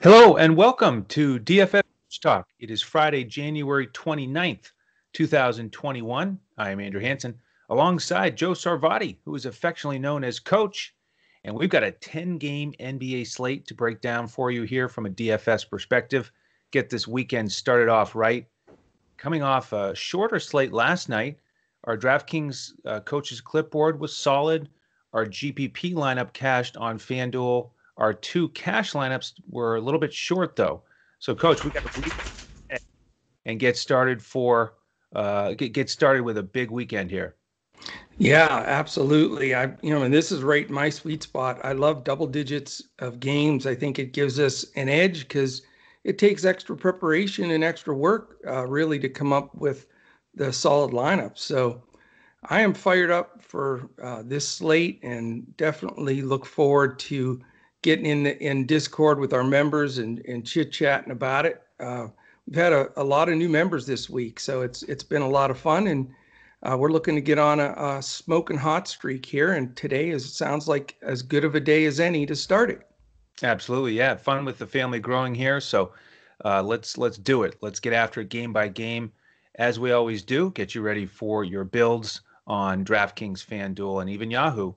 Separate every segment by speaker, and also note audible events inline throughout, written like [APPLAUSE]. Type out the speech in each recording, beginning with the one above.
Speaker 1: Hello and welcome to DFS Talk. It is Friday, January 29th, 2021. I am Andrew Hanson alongside Joe Sarvati, who is affectionately known as Coach. And we've got a 10 game NBA slate to break down for you here from a DFS perspective. Get this weekend started off right. Coming off a shorter slate last night, our DraftKings uh, coaches clipboard was solid. Our GPP lineup cashed on FanDuel. Our two cash lineups were a little bit short, though. So, Coach, we got to and get started for uh, get, get started with a big weekend here.
Speaker 2: Yeah, absolutely. I you know, and this is right my sweet spot. I love double digits of games. I think it gives us an edge because it takes extra preparation and extra work uh, really to come up with the solid lineup. So I am fired up for uh, this slate and definitely look forward to getting in the, in Discord with our members and, and chit chatting about it. Uh, we've had a, a lot of new members this week, so it's it's been a lot of fun, and uh, we're looking to get on a, a smoking hot streak here. And today is sounds like as good of a day as any to start it.
Speaker 1: Absolutely, yeah, fun with the family growing here. So uh, let's let's do it. Let's get after it game by game, as we always do. Get you ready for your builds on DraftKings, FanDuel, and even Yahoo.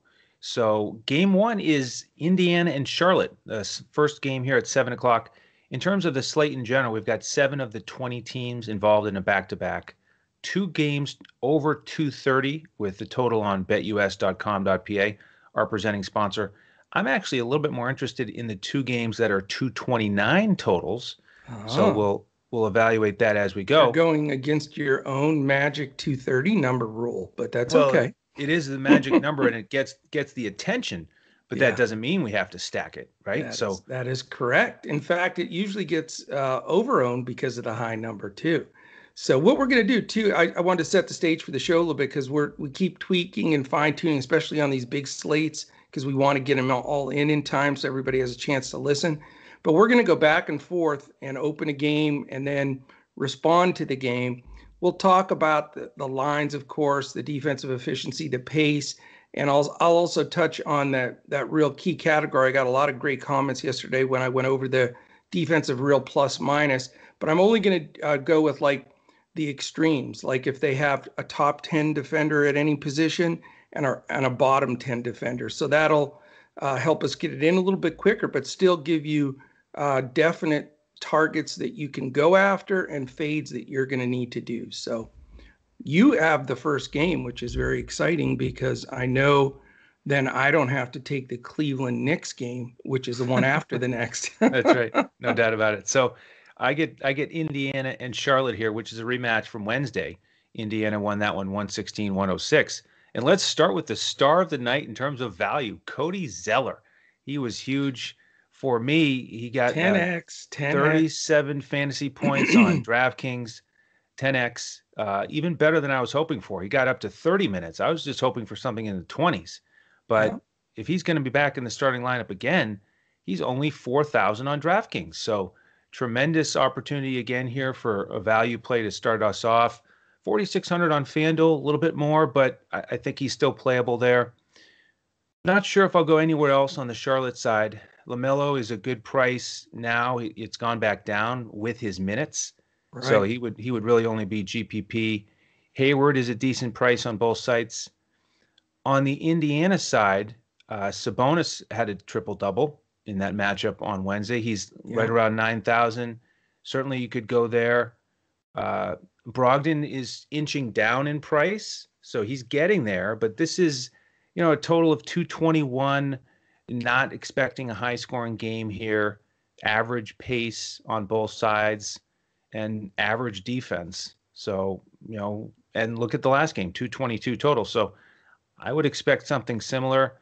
Speaker 1: So game one is Indiana and Charlotte. The first game here at seven o'clock. In terms of the slate in general, we've got seven of the 20 teams involved in a back-to-back. Two games over 230 with the total on betus.com.pa, our presenting sponsor. I'm actually a little bit more interested in the two games that are 229 totals. So oh. we'll we'll evaluate that as we go.
Speaker 2: You're going against your own magic 230 number rule, but that's
Speaker 1: well,
Speaker 2: okay
Speaker 1: it is the magic [LAUGHS] number and it gets gets the attention but yeah. that doesn't mean we have to stack it right?
Speaker 2: That
Speaker 1: so
Speaker 2: is, that is correct. In fact it usually gets uh, overowned because of the high number too. So what we're going to do too I, I wanted to set the stage for the show a little bit because we're we keep tweaking and fine-tuning especially on these big slates because we want to get them all in in time so everybody has a chance to listen. But we're going to go back and forth and open a game and then respond to the game We'll talk about the, the lines, of course, the defensive efficiency, the pace, and I'll, I'll also touch on that that real key category. I got a lot of great comments yesterday when I went over the defensive real plus minus, but I'm only going to uh, go with like the extremes, like if they have a top 10 defender at any position and a, and a bottom 10 defender. So that'll uh, help us get it in a little bit quicker, but still give you uh, definite targets that you can go after and fades that you're going to need to do. So you have the first game, which is very exciting because I know then I don't have to take the Cleveland Knicks game, which is the one after the next. [LAUGHS]
Speaker 1: That's right. No doubt about it. So I get I get Indiana and Charlotte here, which is a rematch from Wednesday. Indiana won that one 116 106. And let's start with the star of the night in terms of value, Cody Zeller. He was huge for me, he got
Speaker 2: 10x, 10x.
Speaker 1: 37 fantasy points on [CLEARS THROAT] DraftKings, 10x, uh, even better than I was hoping for. He got up to 30 minutes. I was just hoping for something in the 20s. But yeah. if he's going to be back in the starting lineup again, he's only 4,000 on DraftKings. So tremendous opportunity again here for a value play to start us off. 4,600 on FanDuel, a little bit more, but I, I think he's still playable there. Not sure if I'll go anywhere else on the Charlotte side. LaMelo is a good price now. It's gone back down with his minutes, right. so he would he would really only be GPP. Hayward is a decent price on both sites. On the Indiana side, uh, Sabonis had a triple double in that matchup on Wednesday. He's yeah. right around nine thousand. Certainly, you could go there. Uh, Brogdon is inching down in price, so he's getting there. But this is, you know, a total of two twenty one not expecting a high scoring game here, average pace on both sides, and average defense. So, you know, and look at the last game 222 total. So I would expect something similar.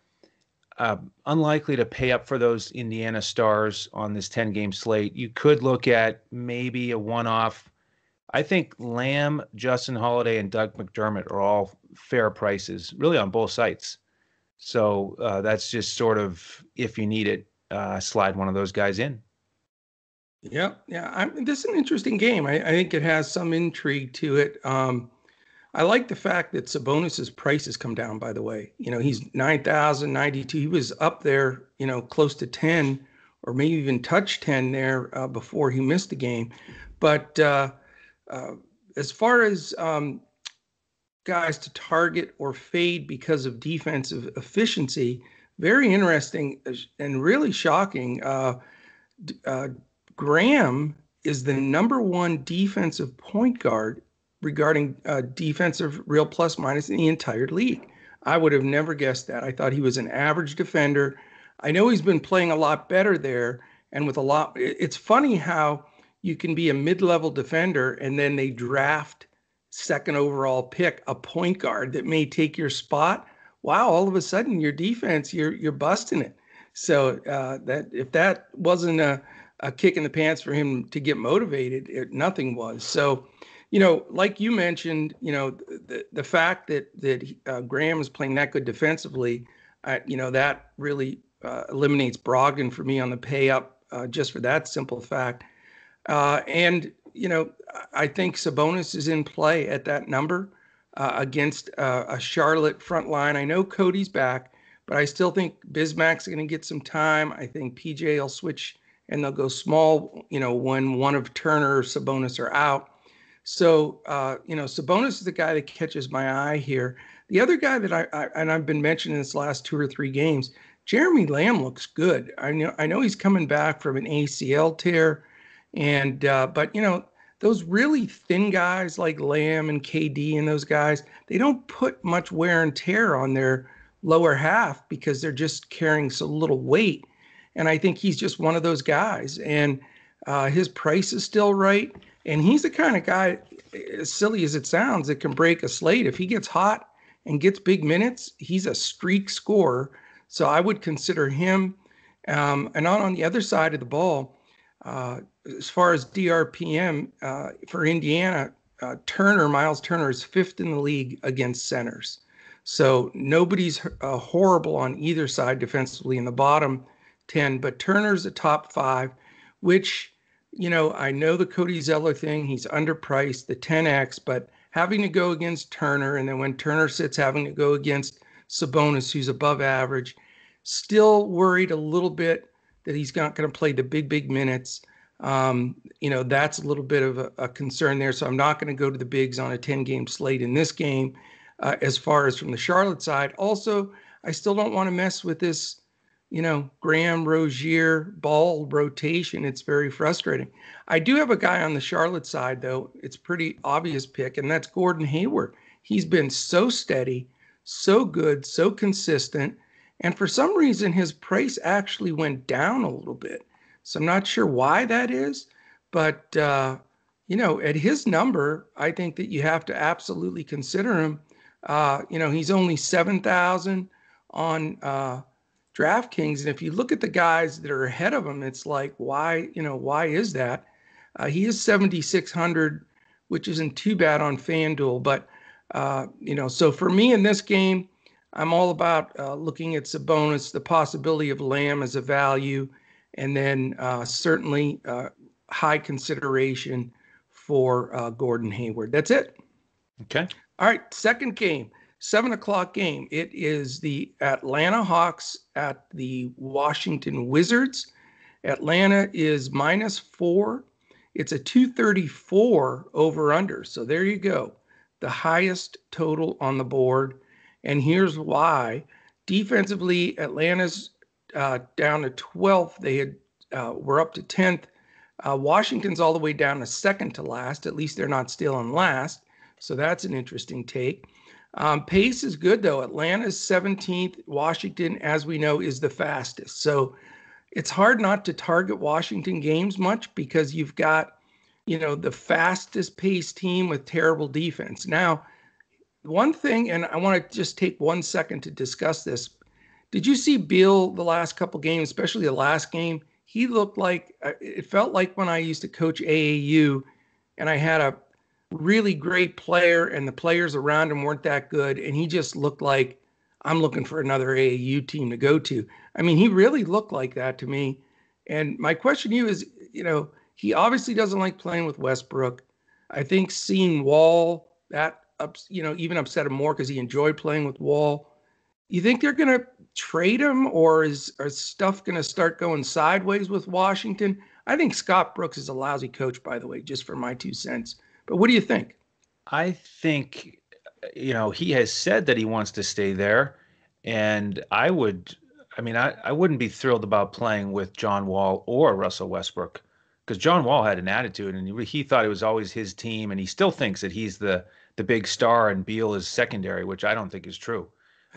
Speaker 1: Uh, unlikely to pay up for those Indiana stars on this 10 game slate. You could look at maybe a one off. I think Lamb, Justin Holiday, and Doug McDermott are all fair prices, really on both sites. So uh, that's just sort of if you need it, uh, slide one of those guys in.
Speaker 2: Yeah, yeah. I'm, this is an interesting game. I, I, think it has some intrigue to it. Um, I like the fact that Sabonis's price has come down. By the way, you know he's nine thousand ninety two. He was up there, you know, close to ten or maybe even touch 10 there uh, before he missed the game. But uh, uh, as far as um, guys to target or fade because of defensive efficiency, very interesting and really shocking. Uh, uh, Graham is the number one defensive point guard regarding uh, defensive real plus minus in the entire league. I would have never guessed that. I thought he was an average defender. I know he's been playing a lot better there and with a lot. It's funny how you can be a mid level defender and then they draft second overall pick a point guard that may take your spot. Wow, all of a sudden your defense, you're you're busting it. So uh, that if that wasn't a, a kick in the pants for him to get motivated, it, nothing was. So you know, like you mentioned, you know, the the fact that that uh, Graham is playing that good defensively, uh, you know, that really uh, eliminates Brogdon for me on the pay up uh, just for that simple fact. Uh, and you know, I think Sabonis is in play at that number uh, against a Charlotte front line. I know Cody's back, but I still think Bismack's going to get some time. I think PJ will switch and they'll go small, you know, when one of Turner or Sabonis are out. So, uh, you know, Sabonis is the guy that catches my eye here. The other guy that I, I and I've been mentioning this last two or three games, Jeremy Lamb looks good. I know I know he's coming back from an ACL tear, and uh, but you know those really thin guys like Lamb and KD and those guys, they don't put much wear and tear on their lower half because they're just carrying so little weight. And I think he's just one of those guys. And uh, his price is still right. And he's the kind of guy, as silly as it sounds, that can break a slate. If he gets hot and gets big minutes, he's a streak scorer. So I would consider him. Um, and on, on the other side of the ball, uh, as far as DRPM uh, for Indiana, uh, Turner, Miles Turner is fifth in the league against centers. So nobody's uh, horrible on either side defensively in the bottom 10, but Turner's a top five, which you know, I know the Cody Zeller thing, he's underpriced, the 10X, but having to go against Turner, and then when Turner sits, having to go against Sabonis, who's above average, still worried a little bit that he's not going to play the big, big minutes. Um, you know, that's a little bit of a, a concern there. So I'm not going to go to the bigs on a 10 game slate in this game uh, as far as from the Charlotte side. Also, I still don't want to mess with this you know, Graham Rozier ball rotation. It's very frustrating. I do have a guy on the Charlotte side, though. It's pretty obvious pick, and that's Gordon Hayward. He's been so steady, so good, so consistent. And for some reason, his price actually went down a little bit. So I'm not sure why that is. But, uh, you know, at his number, I think that you have to absolutely consider him. Uh, you know, he's only 7,000 on. Uh, DraftKings. And if you look at the guys that are ahead of him, it's like, why, you know, why is that? Uh, he is 7,600, which isn't too bad on FanDuel. But, uh, you know, so for me in this game, I'm all about uh, looking at Sabonis, the possibility of Lamb as a value, and then uh, certainly uh, high consideration for uh, Gordon Hayward. That's it.
Speaker 1: Okay.
Speaker 2: All right. Second game seven o'clock game. It is the Atlanta Hawks at the Washington Wizards. Atlanta is minus four. It's a 234 over under. So there you go. The highest total on the board. And here's why. Defensively, Atlanta's uh, down to 12th. They had uh, were up to 10th. Uh, Washington's all the way down to second to last. At least they're not still in last. So that's an interesting take. Um, pace is good though. Atlanta's 17th. Washington, as we know, is the fastest. So it's hard not to target Washington games much because you've got, you know, the fastest paced team with terrible defense. Now, one thing, and I want to just take one second to discuss this. Did you see Beal the last couple games, especially the last game? He looked like uh, it felt like when I used to coach AAU and I had a really great player, and the players around him weren't that good. And he just looked like I'm looking for another AAU team to go to. I mean, he really looked like that to me. And my question to you is, you know, he obviously doesn't like playing with Westbrook. I think seeing Wall that up, you know, even upset him more because he enjoyed playing with Wall. You think they're gonna trade him, or is, is stuff going to start going sideways with Washington? I think Scott Brooks is a lousy coach, by the way, just for my two cents. But what do you think?
Speaker 1: I think, you know, he has said that he wants to stay there. And I would, I mean, I, I wouldn't be thrilled about playing with John Wall or Russell Westbrook because John Wall had an attitude and he, he thought it was always his team. And he still thinks that he's the, the big star and Beal is secondary, which I don't think is true.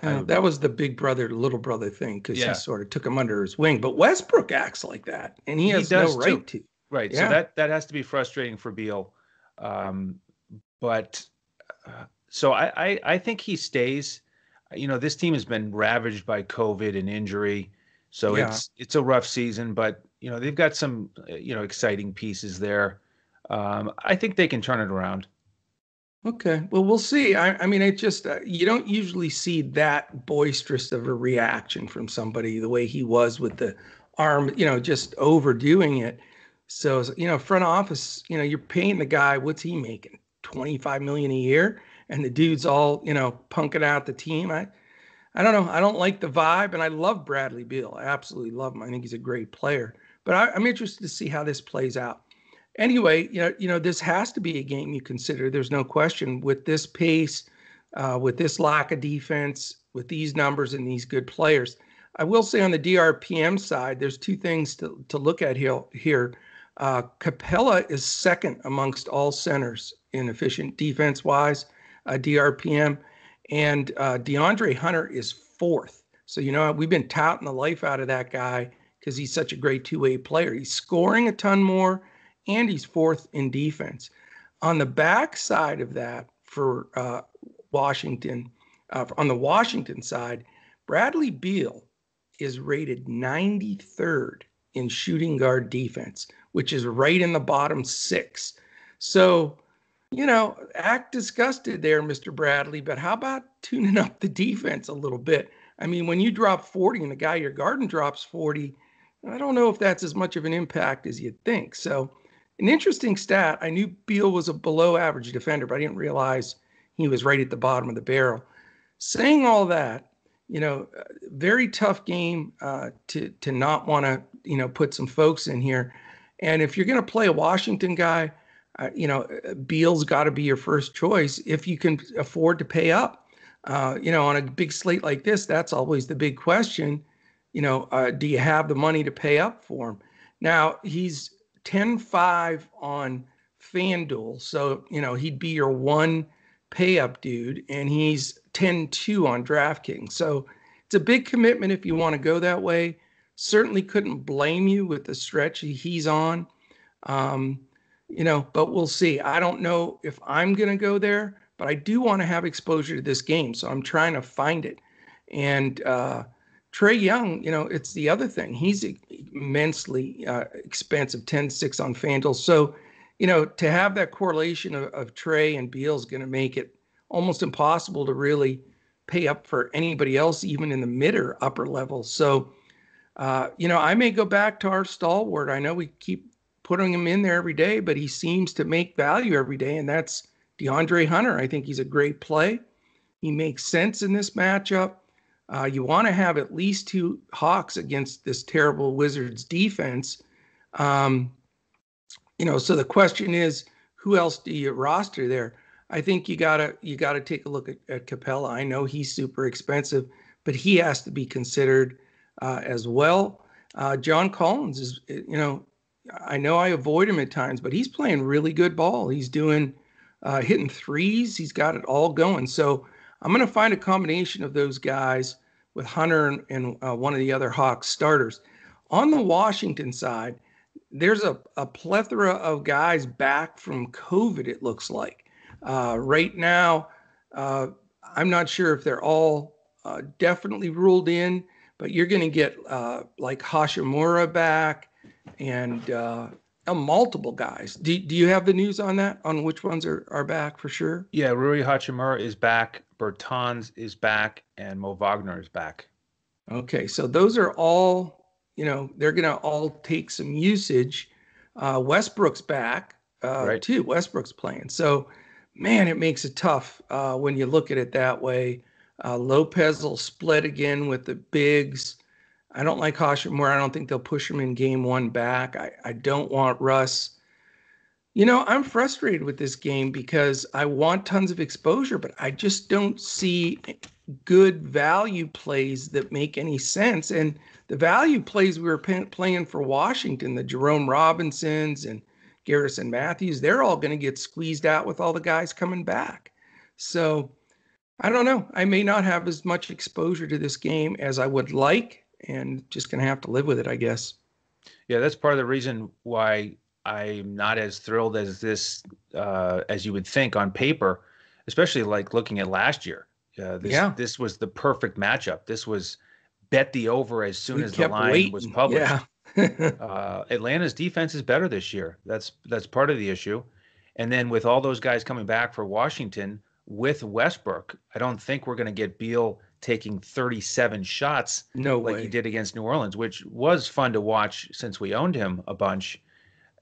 Speaker 2: Uh, that was the big brother, little brother thing because yeah. he sort of took him under his wing. But Westbrook acts like that, and he has he no right too. to.
Speaker 1: Right. Yeah. So that that has to be frustrating for Beal. Um, but uh, so I, I I think he stays. You know, this team has been ravaged by COVID and injury, so yeah. it's it's a rough season. But you know, they've got some you know exciting pieces there. Um, I think they can turn it around.
Speaker 2: Okay. Well, we'll see. I, I mean, it just, uh, you don't usually see that boisterous of a reaction from somebody the way he was with the arm, you know, just overdoing it. So, you know, front office, you know, you're paying the guy, what's he making? 25 million a year. And the dude's all, you know, punking out the team. I, I don't know. I don't like the vibe. And I love Bradley Beal. I absolutely love him. I think he's a great player. But I, I'm interested to see how this plays out anyway, you know, you know, this has to be a game you consider. There's no question with this pace, uh, with this lack of defense, with these numbers and these good players. I will say on the DRPM side, there's two things to, to look at here. here. Uh, Capela is second amongst all centers in efficient defense wise, uh, DRPM, and uh, DeAndre Hunter is fourth. So, you know, we've been touting the life out of that guy because he's such a great two way player. He's scoring a ton more and he's fourth in defense. On the back side of that, for uh, Washington, uh, on the Washington side, Bradley Beal is rated 93rd in shooting guard defense, which is right in the bottom six. So, you know, act disgusted there, Mr. Bradley, but how about tuning up the defense a little bit? I mean, when you drop 40 and the guy your garden drops 40, I don't know if that's as much of an impact as you'd think. So, an interesting stat I knew Beal was a below average defender, but I didn't realize he was right at the bottom of the barrel. Saying all that, you know, very tough game uh, to to not want to you know put some folks in here. And if you're going to play a Washington guy, uh, you know, Beal's got to be your first choice if you can afford to pay up. Uh, you know, on a big slate like this, that's always the big question. You know, uh, do you have the money to pay up for him? Now he's 10 5 on FanDuel. So, you know, he'd be your one pay up dude, and he's 10 2 on DraftKings. So it's a big commitment if you want to go that way. Certainly couldn't blame you with the stretch he's on. Um, you know, but we'll see. I don't know if I'm going to go there, but I do want to have exposure to this game. So I'm trying to find it. And, uh, Trae Young, you know, it's the other thing. He's immensely uh, expensive, 10 6 on FanDuel. So, you know, to have that correlation of, of Trae and Beal is going to make it almost impossible to really pay up for anybody else, even in the mid or upper level. So, uh, you know, I may go back to our stalwart. I know we keep putting him in there every day, but he seems to make value every day, and that's DeAndre Hunter. I think he's a great play. He makes sense in this matchup. Uh, you want to have at least two Hawks against this terrible Wizards defense. Um, you know, so the question is, who else do you roster there? I think you gotta you gotta take a look at, at Capela. I know he's super expensive, but he has to be considered uh, as well. Uh, John Collins is, you know, I know I avoid him at times, but he's playing really good ball. He's doing uh, hitting threes. He's got it all going. So I'm going to find a combination of those guys with Hunter and, and uh, one of the other Hawks starters. On the Washington side, there's a, a plethora of guys back from COVID, it looks like. Uh, right now, uh, I'm not sure if they're all uh, definitely ruled in, but you're going to get uh, like Hachimura back and uh, multiple guys. Do, do you have the news on that, on which ones are, are back for sure?
Speaker 1: Yeah, Rui Hachimura is back. Bertans is back and Mo Wagner is back.
Speaker 2: Okay, so those are all, you know, they're going to all take some usage. Uh, Westbrook's back uh, right. too. Westbrook's playing. So, man, it makes it tough uh, when you look at it that way. Uh, Lopez will split again with the bigs. I don't like Hachimura. I don't think they'll push him in game one back. I, I don't want Russ. You know, I'm frustrated with this game because I want tons of exposure, but I just don't see good value plays that make any sense. And the value plays we were pay- playing for Washington, the Jerome Robinsons and Garrison Matthews, they're all going to get squeezed out with all the guys coming back. So I don't know. I may not have as much exposure to this game as I would like, and just going to have to live with it, I guess.
Speaker 1: Yeah, that's part of the reason why I'm not as thrilled as this uh, as you would think on paper, especially like looking at last year. Uh, this, yeah. this was the perfect matchup. This was bet the over as soon we as the line waiting. was published. Yeah. [LAUGHS] uh, Atlanta's defense is better this year. That's that's part of the issue. And then with all those guys coming back for Washington with Westbrook, I don't think we're going to get Beal taking 37 shots
Speaker 2: no
Speaker 1: like
Speaker 2: way.
Speaker 1: he did against New Orleans, which was fun to watch since we owned him a bunch.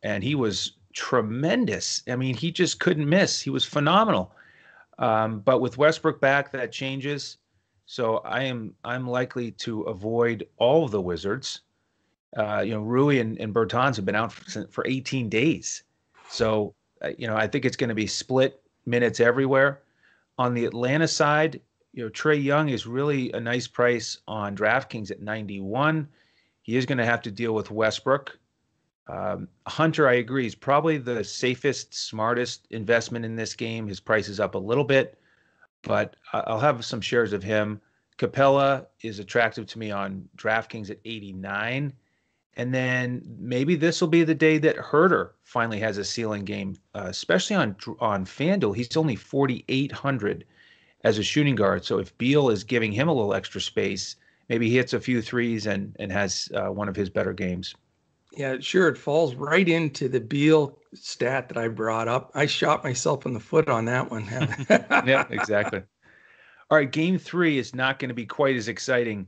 Speaker 1: And he was tremendous. I mean, he just couldn't miss. He was phenomenal. Um, but with Westbrook back, that changes. So I am I'm likely to avoid all the Wizards. Uh, you know, Rui and, and Bertans have been out for, for 18 days. So, uh, you know, I think it's going to be split minutes everywhere. On the Atlanta side, you know, Trae Young is really a nice price on DraftKings at 91. He is going to have to deal with Westbrook. Um, Hunter, I agree, is probably the safest, smartest investment in this game. His price is up a little bit, but I'll have some shares of him. Capela is attractive to me on DraftKings at 89. And then maybe this will be the day that Huerter finally has a ceiling game, uh, especially on on FanDuel. He's only 4,800 as a shooting guard. So if Beal is giving him a little extra space, maybe he hits a few threes and and has uh, one of his better games.
Speaker 2: Yeah, sure. It falls right into the Beal stat that I brought up. I shot myself in the foot on that one. [LAUGHS] [LAUGHS]
Speaker 1: yeah, exactly. All right, game three is not going to be quite as exciting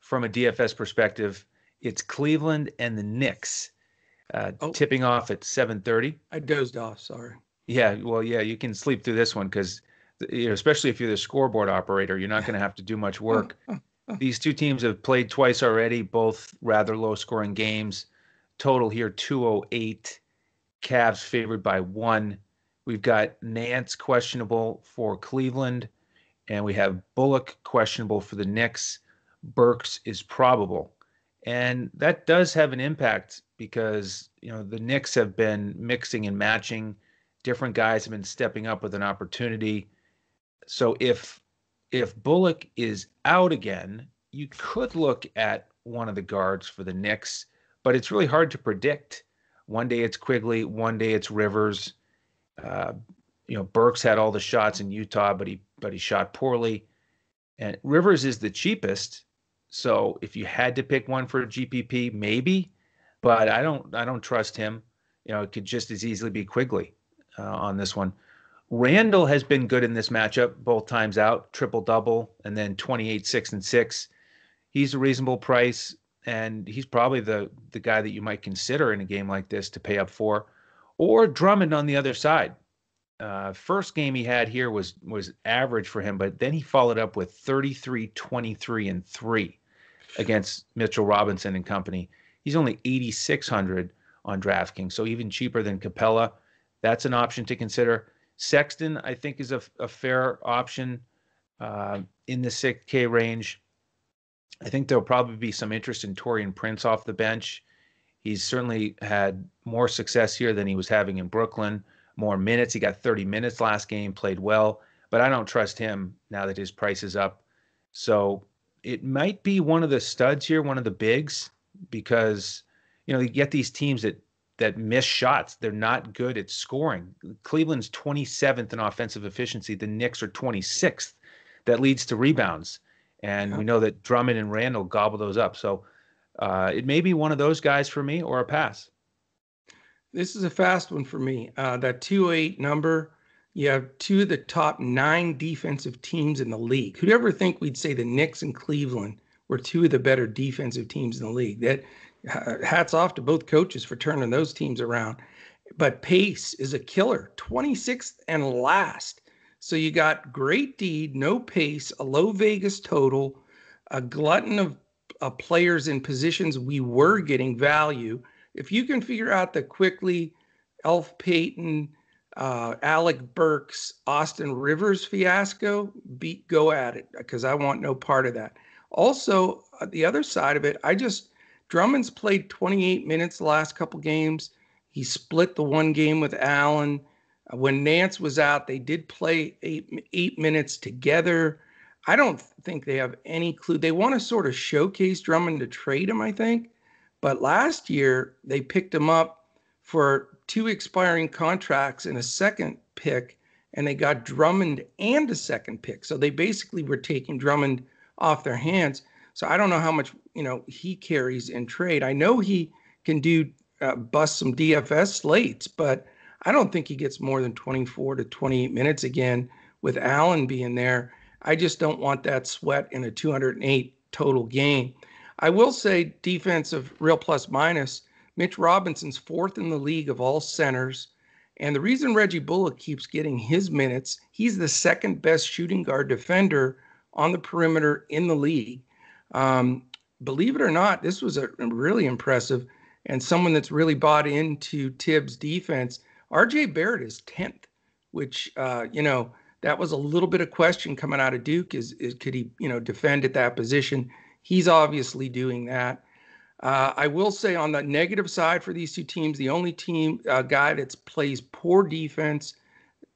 Speaker 1: from a DFS perspective. It's Cleveland and the Knicks uh, oh. tipping off at 7:30.
Speaker 2: I dozed off. Sorry.
Speaker 1: Yeah, well, yeah, you can sleep through this one because, you know, especially if you're the scoreboard operator, you're not going to have to do much work. [LAUGHS] These two teams have played twice already, both rather low-scoring games. Total here 208. Cavs favored by one. We've got Nance questionable for Cleveland, and we have Bullock questionable for the Knicks. Burks is probable. And that does have an impact because, you know, the Knicks have been mixing and matching. Different guys have been stepping up with an opportunity. So if if Bullock is out again, you could look at one of the guards for the Knicks but it's really hard to predict. One day it's Quickley, one day it's Rivers. Uh, you know, Burks had all the shots in Utah, but he but he shot poorly. And Rivers is the cheapest, so if you had to pick one for a GPP, maybe, but I don't I don't trust him. You know, it could just as easily be Quickley uh, on this one. Randle has been good in this matchup both times out, triple double, and then 28, 6, and 6. He's a reasonable price and he's probably the the guy that you might consider in a game like this to pay up for, or Drummond on the other side. Uh, first game he had here was was average for him, but then he followed up with 33, 23, and three against Mitchell Robinson and company. He's only 8,600 on DraftKings, so even cheaper than Capela. That's an option to consider. Sexton, I think, is a, a fair option uh, in the 6K range. I think there'll probably be some interest in Taurean Prince off the bench. He's certainly had more success here than he was having in Brooklyn, more minutes. He got 30 minutes last game, played well, but I don't trust him now that his price is up. So it might be one of the studs here, one of the bigs, because you know you get these teams that that miss shots. They're not good at scoring. Cleveland's 27th in offensive efficiency. The Knicks are 26th. That leads to rebounds and we know that Drummond and Randle gobble those up. So uh, it may be one of those guys for me or a pass.
Speaker 2: This is a fast one for me. Uh, that 208 number, you have two of the top nine defensive teams in the league. Who'd ever think we'd say the Knicks and Cleveland were two of the better defensive teams in the league? That hats off to both coaches for turning those teams around. But pace is a killer, 26th and last. So you got great deed, no pace, a low Vegas total, a glutton of uh, players in positions we were getting value. If you can figure out the Quickley Elf Payton, uh, Alec Burks, Austin Rivers fiasco, beat go at it because I want no part of that. Also, uh, the other side of it, I just Drummond's played 28 minutes the last couple games. He split the one game with Allen. When Nance was out, they did play eight eight minutes together. I don't think they have any clue. They want to sort of showcase Drummond to trade him, I think. But last year they picked him up for two expiring contracts and a second pick, and they got Drummond and a second pick. So they basically were taking Drummond off their hands. So I don't know how much you know he carries in trade. I know he can do uh, bust some DFS slates, but I don't think he gets more than 24 to 28 minutes again with Allen being there. I just don't want that sweat in a 208 total game. I will say defensive real plus minus. Mitch Robinson's fourth in the league of all centers. And the reason Reggie Bullock keeps getting his minutes, he's the second best shooting guard defender on the perimeter in the league. Um, believe it or not, this was a really impressive and someone that's really bought into Thibs' defense. RJ Barrett is 10th, which, uh, you know, that was a little bit of question coming out of Duke is, is could he, you know, defend at that position? He's obviously doing that. Uh, I will say on the negative side for these two teams, the only team uh, guy that plays poor defense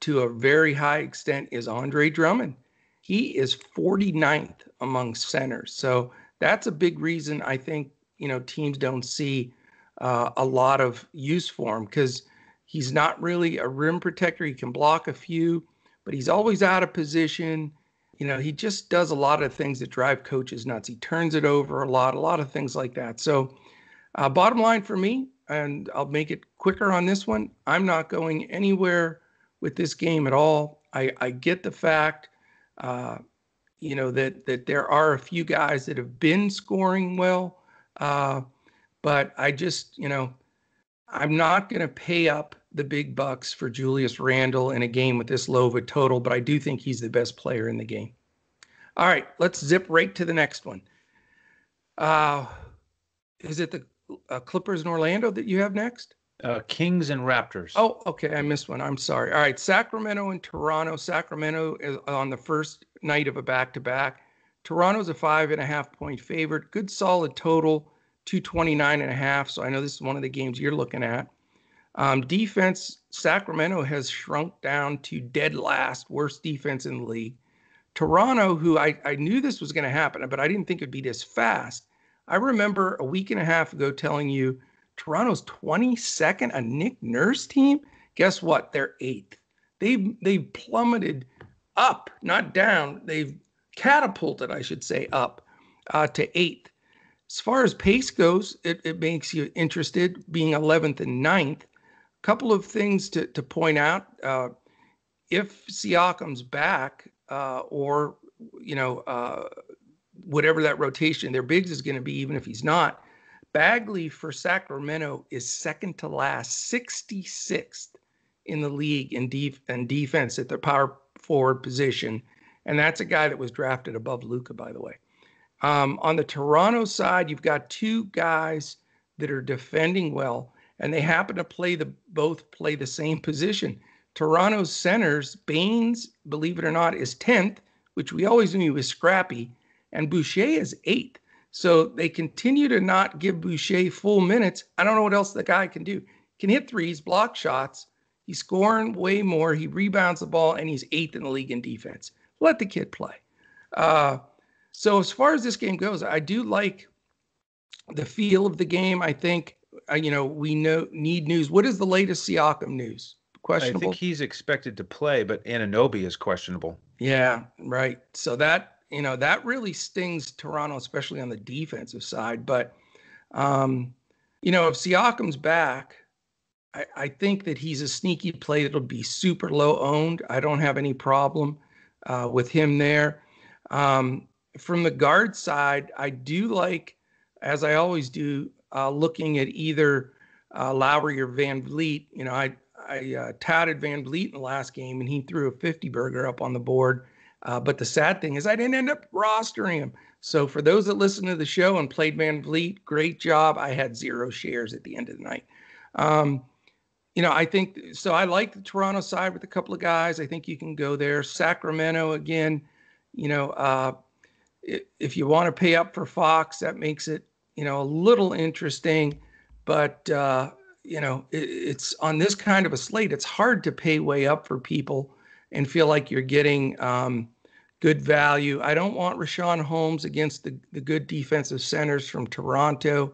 Speaker 2: to a very high extent is Andre Drummond. He is 49th among centers. So that's a big reason I think, you know, teams don't see uh, a lot of use for him because he's not really a rim protector. He can block a few, but he's always out of position. You know, he just does a lot of things that drive coaches nuts. He turns it over a lot, a lot of things like that. So, uh, bottom line for me, and I'll make it quicker on this one, I'm not going anywhere with this game at all. I, I get the fact, uh, you know, that that there are a few guys that have been scoring well. Uh, but I just, you know, I'm not going to pay up the big bucks for Julius Randle in a game with this low of a total, but I do think he's the best player in the game. All right, let's zip right to the next one. Uh, is it the uh, Clippers in Orlando that you have next?
Speaker 1: Uh, Kings and Raptors.
Speaker 2: Oh, okay. I missed one. I'm sorry. All right. Sacramento and Toronto. Sacramento is on the first night of a back to back. Toronto's a five and a half point favorite. Good solid total. 229 and a half. So I know this is one of the games you're looking at. Um, defense, Sacramento has shrunk down to dead last, worst defense in the league. Toronto, who I, I knew this was going to happen, but I didn't think it'd be this fast. I remember a week and a half ago telling you Toronto's 22nd, a Nick Nurse team. Guess what? They're eighth. They've they've plummeted up, not down. They've catapulted, I should say, up uh, to eighth. As far as pace goes, it, it makes you interested being 11th and 9th. A couple of things to, to point out. Uh, if Siakam's back, uh, or, you know, uh, whatever that rotation, their bigs is going to be, even if he's not, Bagley for Sacramento is second to last, 66th in the league in, def- in defense at the power forward position. And that's a guy that was drafted above Luka, by the way. Um, on the Toronto side, you've got two guys that are defending well, and they happen to play the both play the same position. Toronto's centers, Baines, believe it or not, is 10th, which we always knew he was scrappy, and Boucher is eighth. So they continue to not give Boucher full minutes. I don't know what else the guy can do. Can hit threes, block shots. He's scoring way more. He rebounds the ball, and he's eighth in the league in defense. Let the kid play. Uh, so as far as this game goes, I do like the feel of the game. I think uh, you know we know need news. What is the latest Siakam news? Questionable.
Speaker 1: I think he's expected to play, but Anunoby is questionable.
Speaker 2: Yeah, right. So that you know that really stings Toronto, especially on the defensive side. But um, you know if Siakam's back, I, I think that he's a sneaky play that'll be super low owned. I don't have any problem uh, with him there. Um, from the guard side, I do like, as I always do, uh, looking at either uh, Lowry or VanVleet. You know, I I uh, touted VanVleet in the last game, and he threw a 50 burger up on the board. Uh, but the sad thing is, I didn't end up rostering him. So for those that listen to the show and played VanVleet, great job. I had zero shares at the end of the night. Um, you know, I think so. I like the Toronto side with a couple of guys. I think you can go there. Sacramento again. You know, uh, if you want to pay up for Fox, that makes it you know a little interesting. But uh, you know, it, it's on this kind of a slate. It's hard to pay way up for people and feel like you're getting um, good value. I don't want Richaun Holmes against the the good defensive centers from Toronto.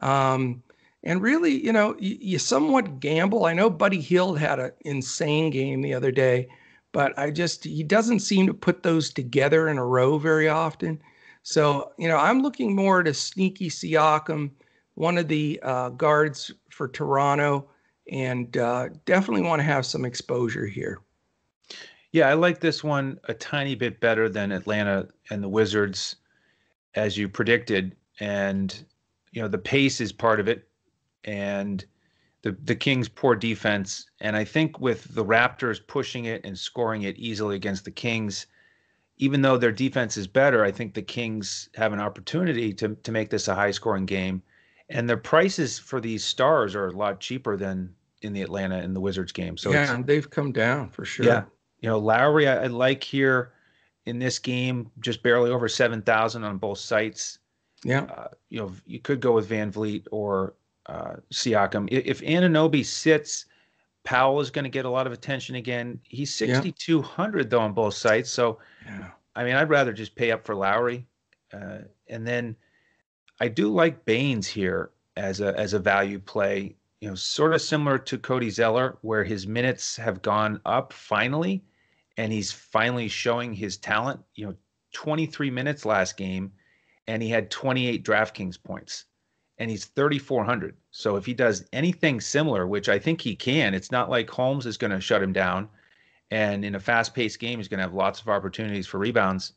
Speaker 2: Um, and really, you know, you, you, somewhat gamble. I know Buddy Hield had an insane game the other day, but I just he doesn't seem to put those together in a row very often. So, you know, I'm looking more to sneaky Siakam, one of the uh, guards for Toronto, and uh, definitely want to have some exposure here.
Speaker 1: Yeah, I like this one a tiny bit better than Atlanta and the Wizards, as you predicted. And, you know, the pace is part of it and the the Kings' poor defense. And I think with the Raptors pushing it and scoring it easily against the Kings, even though their defense is better, I think the Kings have an opportunity to to make this a high scoring game. And their prices for these stars are a lot cheaper than in the Atlanta and the Wizards game. So
Speaker 2: yeah, they've come down for sure.
Speaker 1: Yeah, you know Lowry, I, I like here in this game, just barely over seven thousand on both sites.
Speaker 2: Yeah,
Speaker 1: uh, you know you could go with VanVleet or uh, Siakam. If Anunoby sits, Powell is going to get a lot of attention again. He's 6,200 yeah. though on both sites. So, yeah. I mean, I'd rather just pay up for Lowry. Uh, and then I do like Baines here as a as a value play. You know, sort of similar to Cody Zeller, where his minutes have gone up finally, and he's finally showing his talent. You know, 23 minutes last game, and he had 28 DraftKings points and he's 3,400. So if he does anything similar, which I think he can, it's not like Holmes is going to shut him down. And in a fast paced game, he's going to have lots of opportunities for rebounds.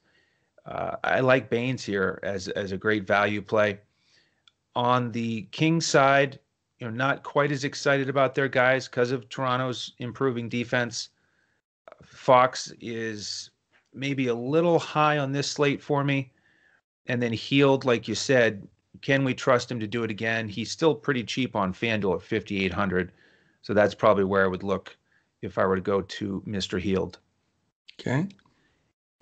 Speaker 1: Uh, I like Baines here as, as a great value play. On the King side, you know, not quite as excited about their guys because of Toronto's improving defense. Fox is maybe a little high on this slate for me. And then Hield, like you said, can we trust him to do it again? He's still pretty cheap on FanDuel at 5,800. So that's probably where I would look if I were to go to Mr. Hield.
Speaker 2: Okay.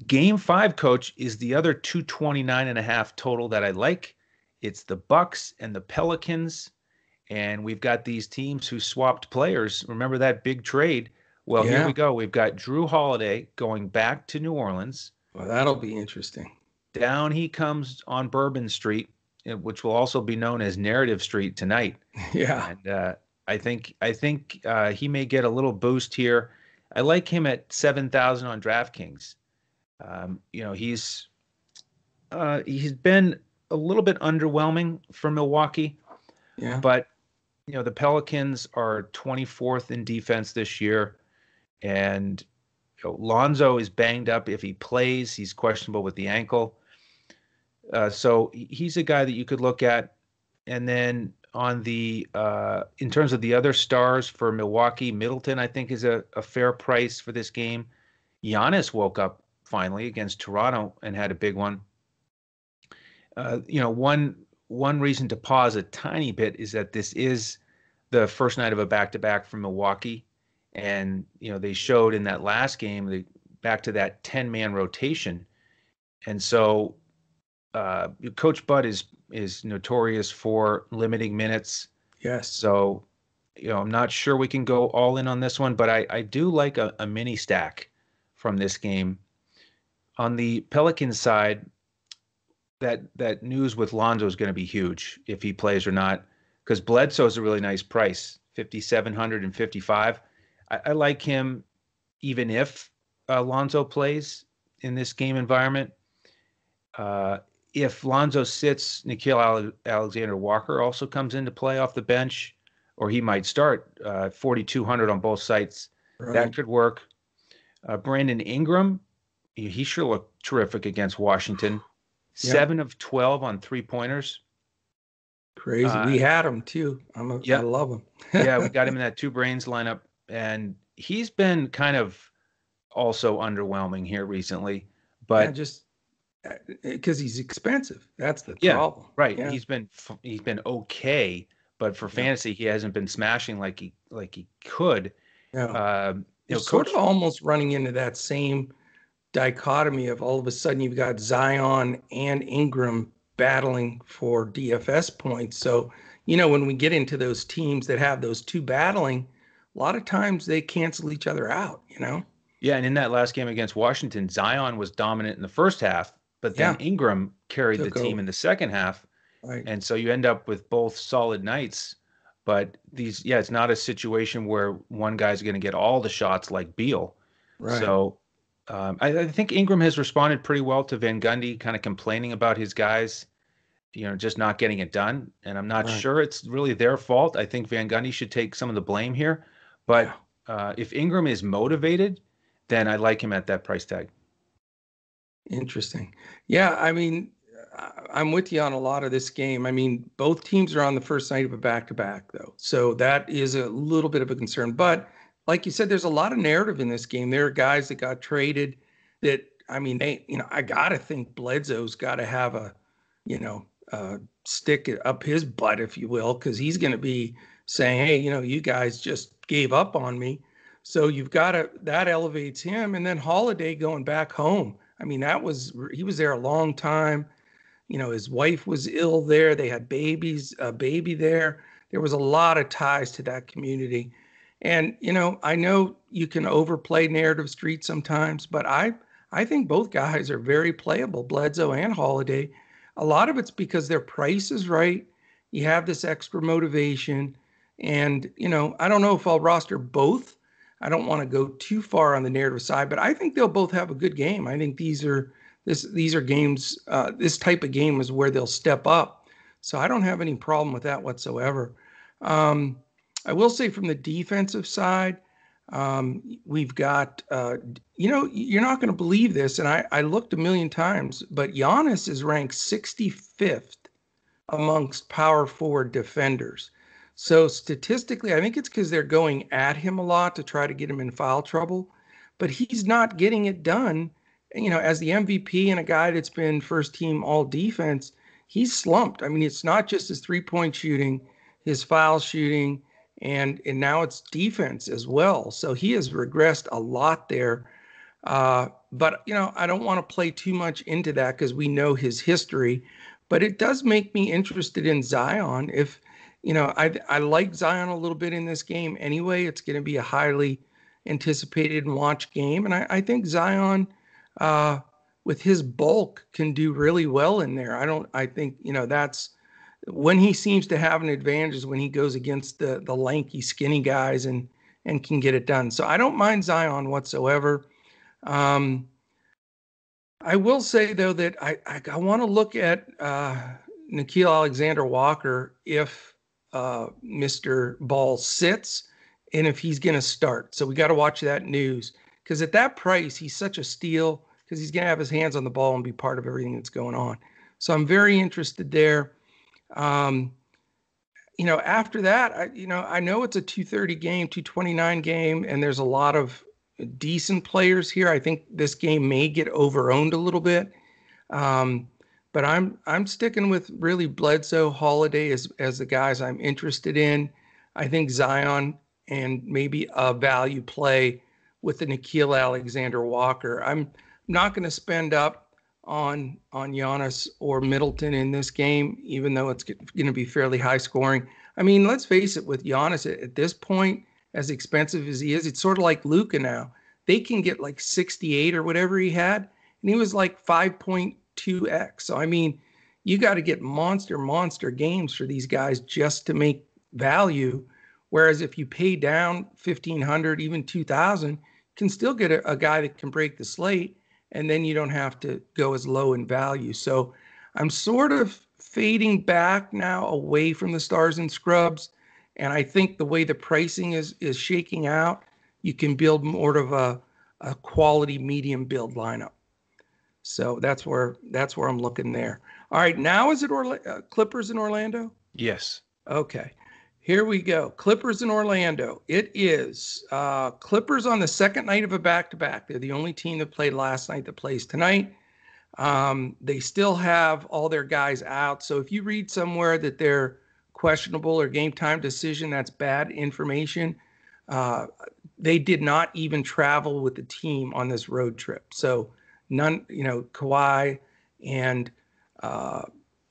Speaker 1: Game five, coach, is the other 229 and a half total that I like. It's the Bucks and the Pelicans. And we've got these teams who swapped players. Remember that big trade? Well, yeah. here we go. We've got Jrue Holiday going back to New Orleans.
Speaker 2: Well, that'll be interesting.
Speaker 1: Down he comes on Bourbon Street which will also be known as Narrative Street tonight. [LAUGHS]
Speaker 2: Yeah,
Speaker 1: and uh, I think I think uh, he may get a little boost here. I like him at seven thousand on DraftKings. Um, you know, he's uh, he's been a little bit underwhelming for Milwaukee.
Speaker 2: Yeah,
Speaker 1: but you know the Pelicans are 24th in defense this year, and you know, Lonzo is banged up. If he plays, he's questionable with the ankle. Uh, so he's a guy that you could look at. And then on the uh, in terms of the other stars for Milwaukee, Middleton I think is a, a fair price for this game. Giannis woke up finally against Toronto and had a big one. Uh, you know, one one reason to pause a tiny bit is that this is the first night of a back to back from Milwaukee, and you know they showed in that last game the back to that ten man rotation, and so uh, Coach Bud is is notorious for limiting minutes.
Speaker 2: Yes.
Speaker 1: So, you know, I'm not sure we can go all in on this one, but I, I do like a, a mini stack from this game. On the Pelicans side, that that news with Lonzo is going to be huge if he plays or not, because Bledsoe is a really nice price, fifty seven hundred and fifty five. I, I like him even if uh, Lonzo plays in this game environment. Uh, if Lonzo sits, Nickeil Alexander Walker also comes into play off the bench, or he might start uh, 4,200 on both sites. Right. That could work. Uh, Brandon Ingram, he, he sure looked terrific against Washington. Seven of 12 on three pointers.
Speaker 2: Crazy. Uh, we had him too. I'm a, yep. I love him. [LAUGHS]
Speaker 1: yeah, we got him in that two brains lineup. and he's been kind of also underwhelming here recently. But
Speaker 2: yeah, just because he's expensive, that's the
Speaker 1: yeah,
Speaker 2: problem.
Speaker 1: Right. Yeah. He's been he's been okay, but for fantasy, he hasn't been smashing like he like he could.
Speaker 2: Yeah. Uh, you know, sort of almost running into that same dichotomy of all of a sudden you've got Zion and Ingram battling for DFS points. So, you know, when we get into those teams that have those two battling, a lot of times they cancel each other out, you know?
Speaker 1: Yeah. And in that last game against Washington, Zion was dominant in the first half, but then yeah. Ingram carried Took the team over. in the second half. Right. And so you end up with both solid nights. But these, yeah, it's not a situation where one guy's going to get all the shots like Beal. Right. So um, I, I, think Ingram has responded pretty well to Van Gundy, kind of complaining about his guys, you know, just not getting it done. And I'm not right. sure it's really their fault. I think Van Gundy should take some of the blame here. But uh, if Ingram is motivated, then I like him at that price tag.
Speaker 2: Interesting. Yeah, I mean, I'm with you on a lot of this game. I mean, both teams are on the first night of a back to back, though. So that is a little bit of a concern. But like you said, there's a lot of narrative in this game. There are guys that got traded that, I mean, they, you know, I got to think Bledsoe's got to have a, you know, uh, stick up his butt, if you will, because he's going to be saying, hey, you know, you guys just gave up on me. So you've got to, that elevates him. And then Holiday going back home. I mean, that was, he was there a long time. You know, his wife was ill there. They had babies, a baby there. There was a lot of ties to that community and you know, I know you can overplay narrative street sometimes, but I I think both guys are very playable, Bledsoe and Holiday. A lot of it's because their price is right. You have this extra motivation, and you know, I don't know if I'll roster both. I don't want to go too far on the narrative side, but I think they'll both have a good game. I think these are this these are games. Uh, this type of game is where they'll step up. So I don't have any problem with that whatsoever. Um, I will say from the defensive side, um, we've got, uh, you know, you're not going to believe this, and I, I looked a million times, but Giannis is ranked 65th amongst power forward defenders. So statistically, I think it's because they're going at him a lot to try to get him in foul trouble, but he's not getting it done. You know, as the MVP and a guy that's been first team all defense, he's slumped. I mean, it's not just his three point shooting, his foul shooting and and now it's defense as well. So he has regressed a lot there. Uh, but you know, I don't want to play too much into that because we know his history. But it does make me interested in Zion. If you know, I I like Zion a little bit in this game anyway. It's going to be a highly anticipated and watched game, and I, I think Zion. Uh, with his bulk can do really well in there. I don't I think, you know, that's when he seems to have an advantage is when he goes against the the lanky, skinny guys and and can get it done. So I don't mind Zion whatsoever. Um, I will say though that I I, I want to look at uh, Nickeil Alexander Walker if uh, Mr. Ball sits and if he's going to start. So we got to watch that news because at that price he's such a steal because he's going to have his hands on the ball and be part of everything that's going on. So I'm very interested there. Um, you know, after that, I, you know, I know it's a 230 game, 229 game, and there's a lot of decent players here. I think this game may get overowned a little bit. Um, but I'm I'm sticking with really Bledsoe Holiday as as the guys I'm interested in. I think Zion and maybe a value play with the Nickeil Alexander Walker. I'm not going to spend up on on Giannis or Middleton in this game, even though it's going to be fairly high scoring. I mean, let's face it, with Giannis at, at this point, as expensive as he is, it's sort of like Luka now. They can get like 68 or whatever he had, and he was like 5.2x. So I mean, you got to get monster monster games for these guys just to make value. Whereas if you pay down 1500, even 2000, can still get a, a guy that can break the slate and then you don't have to go as low in value. So I'm sort of fading back now away from the stars and scrubs. And I think the way the pricing is is shaking out, you can build more of a, a quality medium build lineup. So that's where that's where I'm looking there. All right, now is it Orla- uh, Clippers in Orlando?
Speaker 1: Yes.
Speaker 2: Okay. Here we go. Clippers in Orlando. It is uh, Clippers on the second night of a back to back. They're the only team that played last night that plays tonight. Um, they still have all their guys out. So if you read somewhere that they're questionable or game time decision, that's bad information. Uh, they did not even travel with the team on this road trip. So none, you know, Kawhi and uh,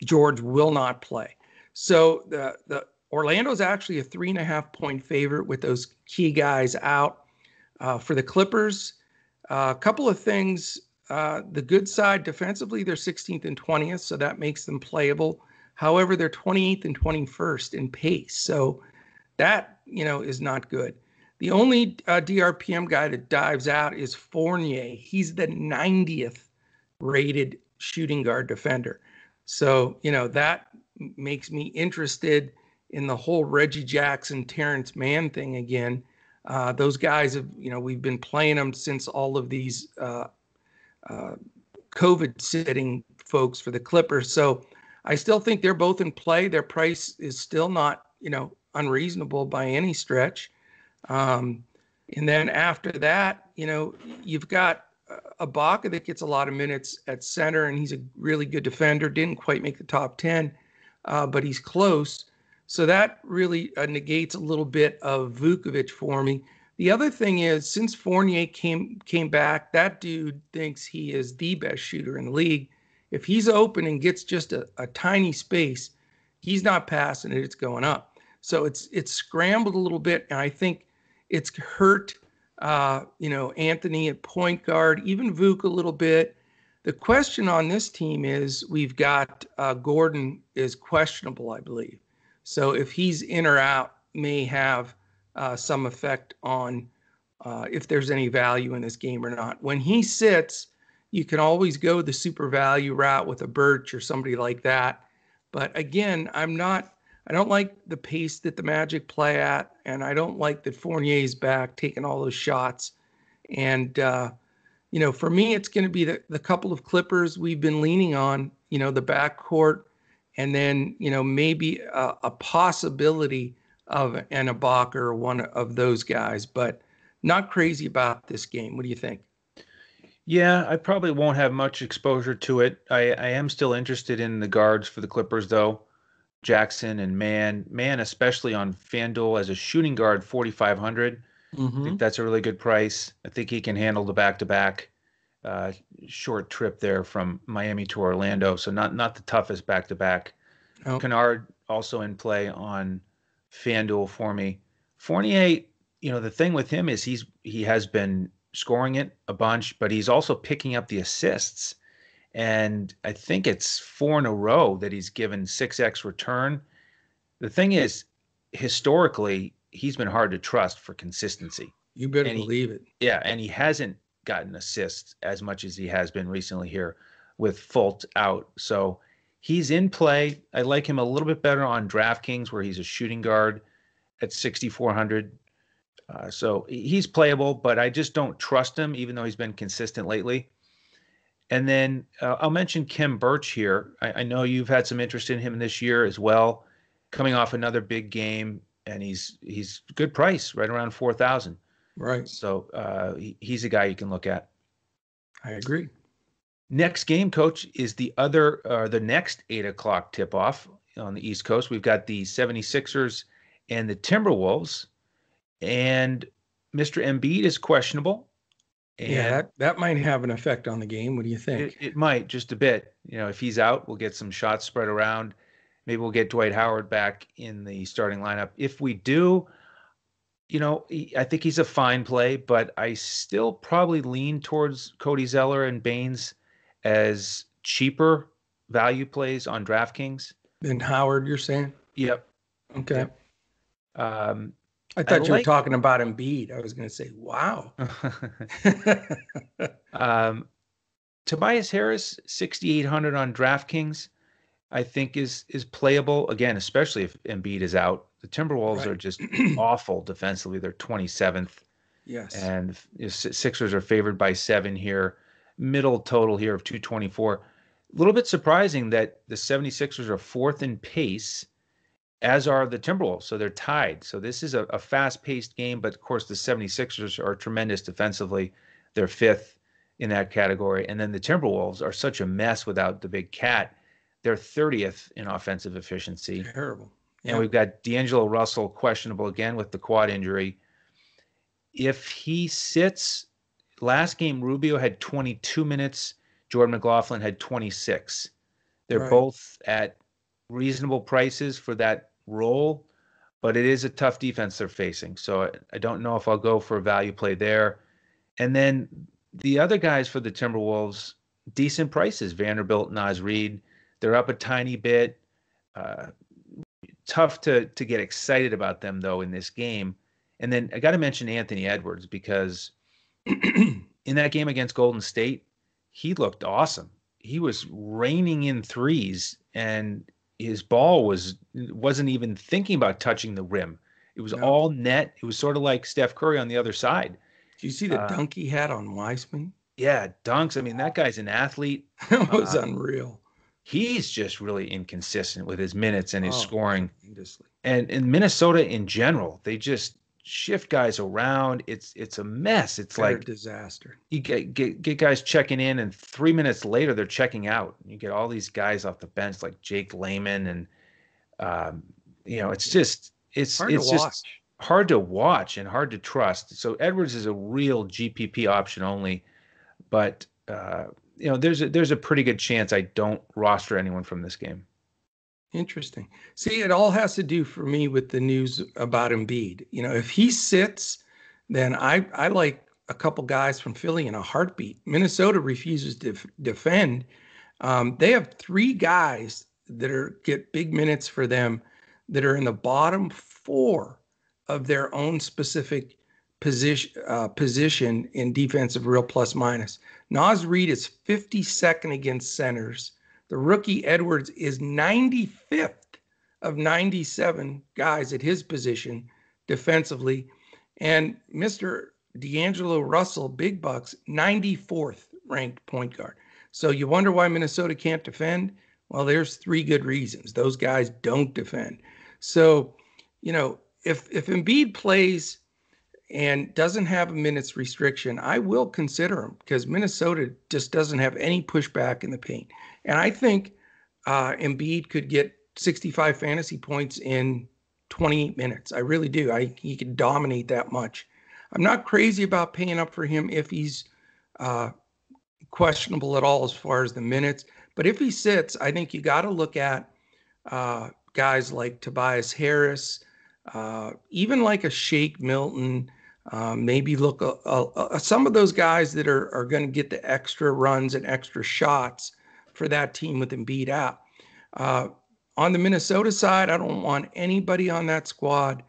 Speaker 2: George will not play. So the the Orlando's actually a three and a half point favorite with those key guys out. Uh, for the Clippers, a uh, couple of things. Uh, the good side defensively, they're 16th and 20th, so that makes them playable. However, they're 28th and 21st in pace, so that you know is not good. The only uh, DRPM guy that dives out is Fournier. He's the 90th rated shooting guard defender. So, you know, that makes me interested in the whole Reggie Jackson, Terrence Mann thing again. Uh, those guys have, you know, we've been playing them since all of these uh, uh, COVID sitting folks for the Clippers. So I still think they're both in play. Their price is still not, you know, unreasonable by any stretch. Um, and then after that, you know, you've got Ibaka that gets a lot of minutes at center, and he's a really good defender. Didn't quite make the top 10, uh, but he's close. So that really uh, negates a little bit of Vucevic for me. The other thing is, since Fournier came came back, that dude thinks he is the best shooter in the league. If he's open and gets just a, a tiny space, he's not passing it; it's going up. So it's it's scrambled a little bit, and I think it's hurt uh, you know, Anthony at point guard, even Vuk a little bit. The question on this team is we've got uh, Gordon is questionable, I believe. So if he's in or out, may have uh, some effect on uh, if there's any value in this game or not. When he sits, you can always go the super value route with a Birch or somebody like that. But again, I'm not I don't like the pace that the Magic play at, and I don't like that Fournier's back taking all those shots. And uh, you know, for me, it's going to be the, the couple of Clippers we've been leaning on. You know, the backcourt, and then you know maybe a, a possibility of an Ibaka or one of those guys, but not crazy about this game. What do you think?
Speaker 1: Yeah, I probably won't have much exposure to it. I, I am still interested in the guards for the Clippers, though. Jackson and Mann. Mann, especially on FanDuel as a shooting guard, 4,500. Mm-hmm. I think that's a really good price. I think he can handle the back to back short trip there from Miami to Orlando. So not not the toughest back to back. Kennard also in play on FanDuel for me. Fournier, you know, the thing with him is he's he has been scoring it a bunch, but he's also picking up the assists and I think it's four in a row that he's given 6x return. The thing is, historically, he's been hard to trust for consistency.
Speaker 2: You better and believe
Speaker 1: he,
Speaker 2: it.
Speaker 1: Yeah, and he hasn't gotten assists as much as he has been recently here with Fultz out. So he's in play. I like him a little bit better on DraftKings, where he's a shooting guard at 6,400. Uh, so he's playable, but I just don't trust him, even though he's been consistent lately. And then uh, I'll mention Khem Birch here. I, I, know you've had some interest in him this year as well, coming off another big game, and he's he's good price, right around four thousand.
Speaker 2: Right.
Speaker 1: So uh, he, he's a guy you can look at.
Speaker 2: I agree.
Speaker 1: Next game, coach, is the other uh, the next eight o'clock tip off on the East Coast. We've got the 76ers and the Timberwolves, and Mr. Embiid is questionable.
Speaker 2: And yeah, that, that might have an effect on the game. What do you think?
Speaker 1: It, it, might just a bit. You know, if he's out, we'll get some shots spread around. Maybe we'll get Dwight Howard back in the starting lineup. If we do, you know, I think he's a fine play, but I still probably lean towards Cody Zeller and Baines as cheaper value plays on DraftKings.
Speaker 2: Than Howard, you're saying?
Speaker 1: Yep.
Speaker 2: Okay. Yep. Um, I thought I you like, were talking about Embiid. I was going to say, wow. [LAUGHS] [LAUGHS]
Speaker 1: um, Tobias Harris, 6,800 on DraftKings, I think is is playable again, especially if Embiid is out. The Timberwolves right. are just [CLEARS THROAT] awful defensively. They're 27th.
Speaker 2: Yes.
Speaker 1: And Sixers are favored by seven here. Middle total here of 224. A little bit surprising that the 76ers are fourth in pace as are the Timberwolves. So they're tied. So this is a, a fast paced game, but of course, the 76ers are tremendous defensively. They're fifth in that category. And then the Timberwolves are such a mess without the big cat. They're 30th in offensive efficiency.
Speaker 2: Terrible.
Speaker 1: Yeah. And we've got D'Angelo Russell questionable again with the quad injury. If he sits, last game, Rubio had 22 minutes, Jordan McLaughlin had 26. They're right. both at reasonable prices for that role, but it is a tough defense they're facing. So I, I don't know if I'll go for a value play there. And then the other guys for the Timberwolves, decent prices. Vanderbilt, Naz Reid, they're up a tiny bit. Uh, tough to to get excited about them though in this game. And then I got to mention Anthony Edwards because [CLEARS THROAT] in that game against Golden State, he looked awesome. He was raining in threes, and his ball was wasn't even thinking about touching the rim. It was no. all net. It was sort of like Steph Curry on the other side.
Speaker 2: Do you see the uh, dunk he had on Wiseman?
Speaker 1: Yeah, dunks. I mean, that guy's an athlete. [LAUGHS]
Speaker 2: It was uh, unreal.
Speaker 1: He's just really inconsistent with his minutes and his oh, scoring. And in Minnesota in general, they just shift guys around. It's it's a mess. It's like
Speaker 2: disaster.
Speaker 1: You get, get get guys checking in, and three minutes later they're checking out. You get all these guys off the bench like Jake Layman, and um, you know it's just it's hard it's just watch. hard to watch and hard to trust. So Edwards is a real GPP option only, but uh, you know there's a, there's a pretty good chance I don't roster anyone from this game.
Speaker 2: Interesting. See, it all has to do for me with the news about Embiid. You know, if he sits, then I I like a couple guys from Philly in a heartbeat. Minnesota refuses to f- defend. Um, they have three guys that are get big minutes for them that are in the bottom four of their own specific position uh, position in defensive real plus minus. Naz Reid is 52nd against centers. The rookie Edwards is 95th of 97 guys at his position defensively. And Mr. D'Angelo Russell, big bucks, 94th ranked point guard. So you wonder why Minnesota can't defend? Well, there's three good reasons. Those guys don't defend. So, you know, if if Embiid plays and doesn't have a minutes restriction, I will consider him because Minnesota just doesn't have any pushback in the paint. And I think uh, Embiid could get 65 fantasy points in 28 minutes. I really do. I he could dominate that much. I'm not crazy about paying up for him if he's uh, questionable at all as far as the minutes. But if he sits, I think you got to look at uh, guys like Tobias Harris, uh, even like a Shake Milton. Um, maybe look at some of those guys that are, are going to get the extra runs and extra shots for that team with Embiid out. Uh, on the Minnesota side, I don't want anybody on that squad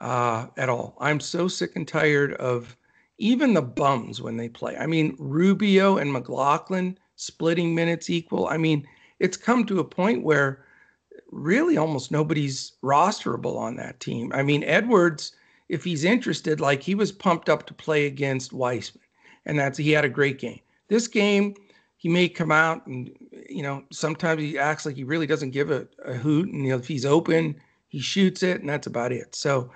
Speaker 2: uh, at all. I'm so sick and tired of even the bums when they play. I mean, Rubio and McLaughlin splitting minutes equal. I mean, it's come to a point where really almost nobody's rosterable on that team. I mean, Edwards, if he's interested, like he was pumped up to play against Wiseman, and that's he had a great game. This game, he may come out and you know sometimes he acts like he really doesn't give a, a hoot and you know if he's open he shoots it and that's about it. So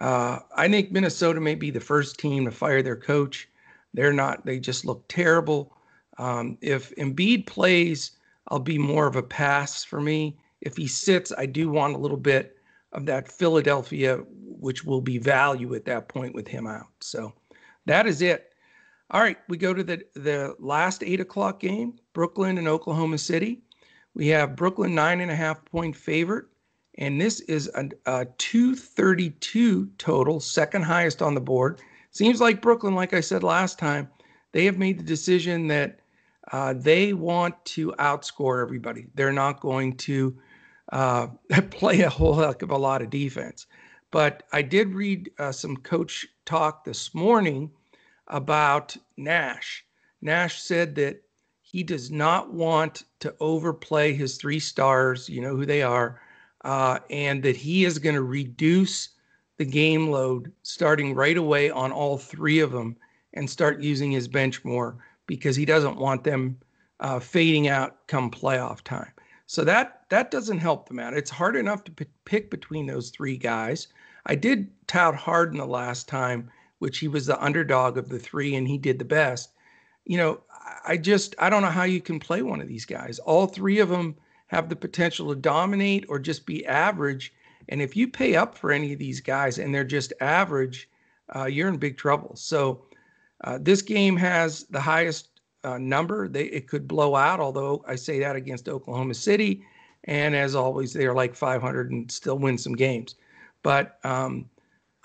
Speaker 2: uh, i think minnesota may be the first team to fire their coach. They're not they just look terrible. Um, if Embiid plays i'll be more of a pass for me. If he sits i do want a little bit of that philadelphia which will be value at that point with him out. So that is it all right, we go to the the last eight o'clock game, Brooklyn and Oklahoma City. We have Brooklyn nine and a half point favorite, and this is a, a 232 total, second highest on the board. Seems like Brooklyn, like I said last time, they have made the decision that uh, they want to outscore everybody. They're not going to uh, [LAUGHS] play a whole heck of a lot of defense. But I did read uh, some coach talk this morning about Nash. Nash said that he does not want to overplay his three stars, you know who they are, uh, and that he is going to reduce the game load starting right away on all three of them and start using his bench more because he doesn't want them uh, fading out come playoff time. So that that doesn't help them out. It's hard enough to p- pick between those three guys. I did tout Harden the last time, which he was the underdog of the three, and he did the best. You know, I just I don't know how you can play one of these guys. All three of them have the potential to dominate or just be average. And if you pay up for any of these guys and they're just average, uh, you're in big trouble. So uh, this game has the highest uh, number. They it could blow out, although I say that against Oklahoma City, and as always, they are like 500 and still win some games. But um,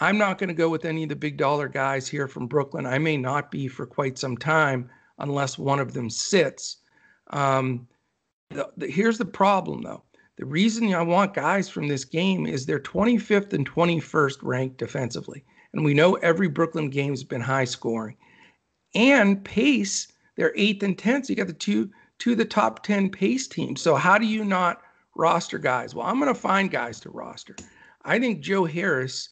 Speaker 2: I'm not going to go with any of the big dollar guys here from Brooklyn. I may not be for quite some time unless one of them sits. Um, the, the, here's the problem, though. The reason I want guys from this game is they're 25th and 21st ranked defensively. And we know every Brooklyn game has been high scoring. And pace, they're eighth and 10th. So you got the two, two of the top 10 pace teams. So how do you not roster guys? Well, I'm going to find guys to roster. I think Joe Harris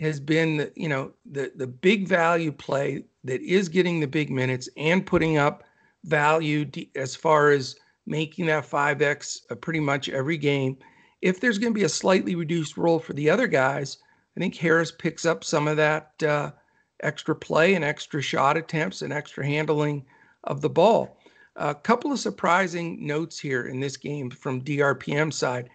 Speaker 2: has been, the, you know, the the big value play that is getting the big minutes and putting up value as far as making that 5x pretty much every game. If there's going to be a slightly reduced role for the other guys, I think Harris picks up some of that uh, extra play and extra shot attempts and extra handling of the ball. A couple of surprising notes here in this game from DRPM side.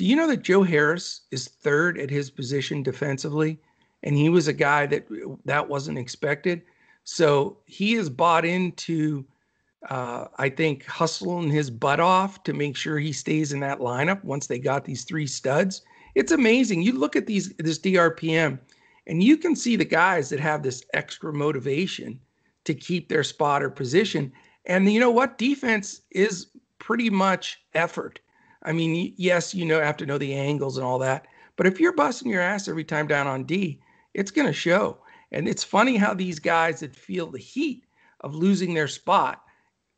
Speaker 2: Do you know that Joe Harris is third at his position defensively? And he was a guy that that wasn't expected. So he is bought into, uh, I think, hustling his butt off to make sure he stays in that lineup once they got these three studs it's amazing. You look at these this DRPM and you can see the guys that have this extra motivation to keep their spot or position. And you know what? Defense is pretty much effort. I mean, yes, you know, have to know the angles and all that. But if you're busting your ass every time down on D, it's going to show. And it's funny how these guys that feel the heat of losing their spot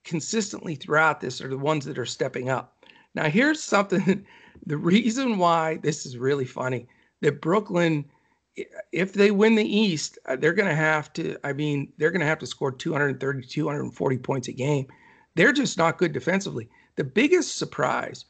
Speaker 2: consistently throughout this are the ones that are stepping up. Now, here's something [LAUGHS] the reason why this is really funny that Brooklyn, if they win the East, uh, they're going to have to, I mean, they're going to have to score 230, 240 points a game. They're just not good defensively. The biggest surprise,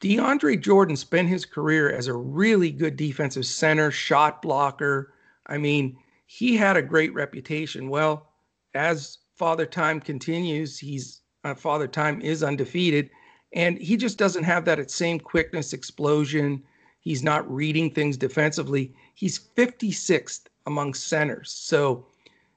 Speaker 2: DeAndre Jordan spent his career as a really good defensive center, shot blocker. I mean, he had a great reputation. Well, as Father Time continues, he's uh, Father Time is undefeated and he just doesn't have that same quickness, explosion. He's not reading things defensively. He's 56th among centers. So,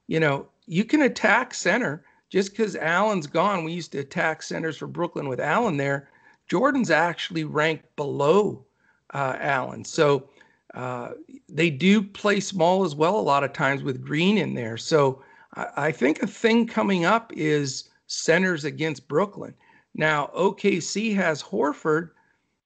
Speaker 2: you know, you can attack center just because Allen's gone. We used to attack centers for Brooklyn with Allen there. Jordan's actually ranked below uh, Allen. So uh, they do play small as well a lot of times with Green in there. So I, I think a thing coming up is centers against Brooklyn. Now, OKC has Horford.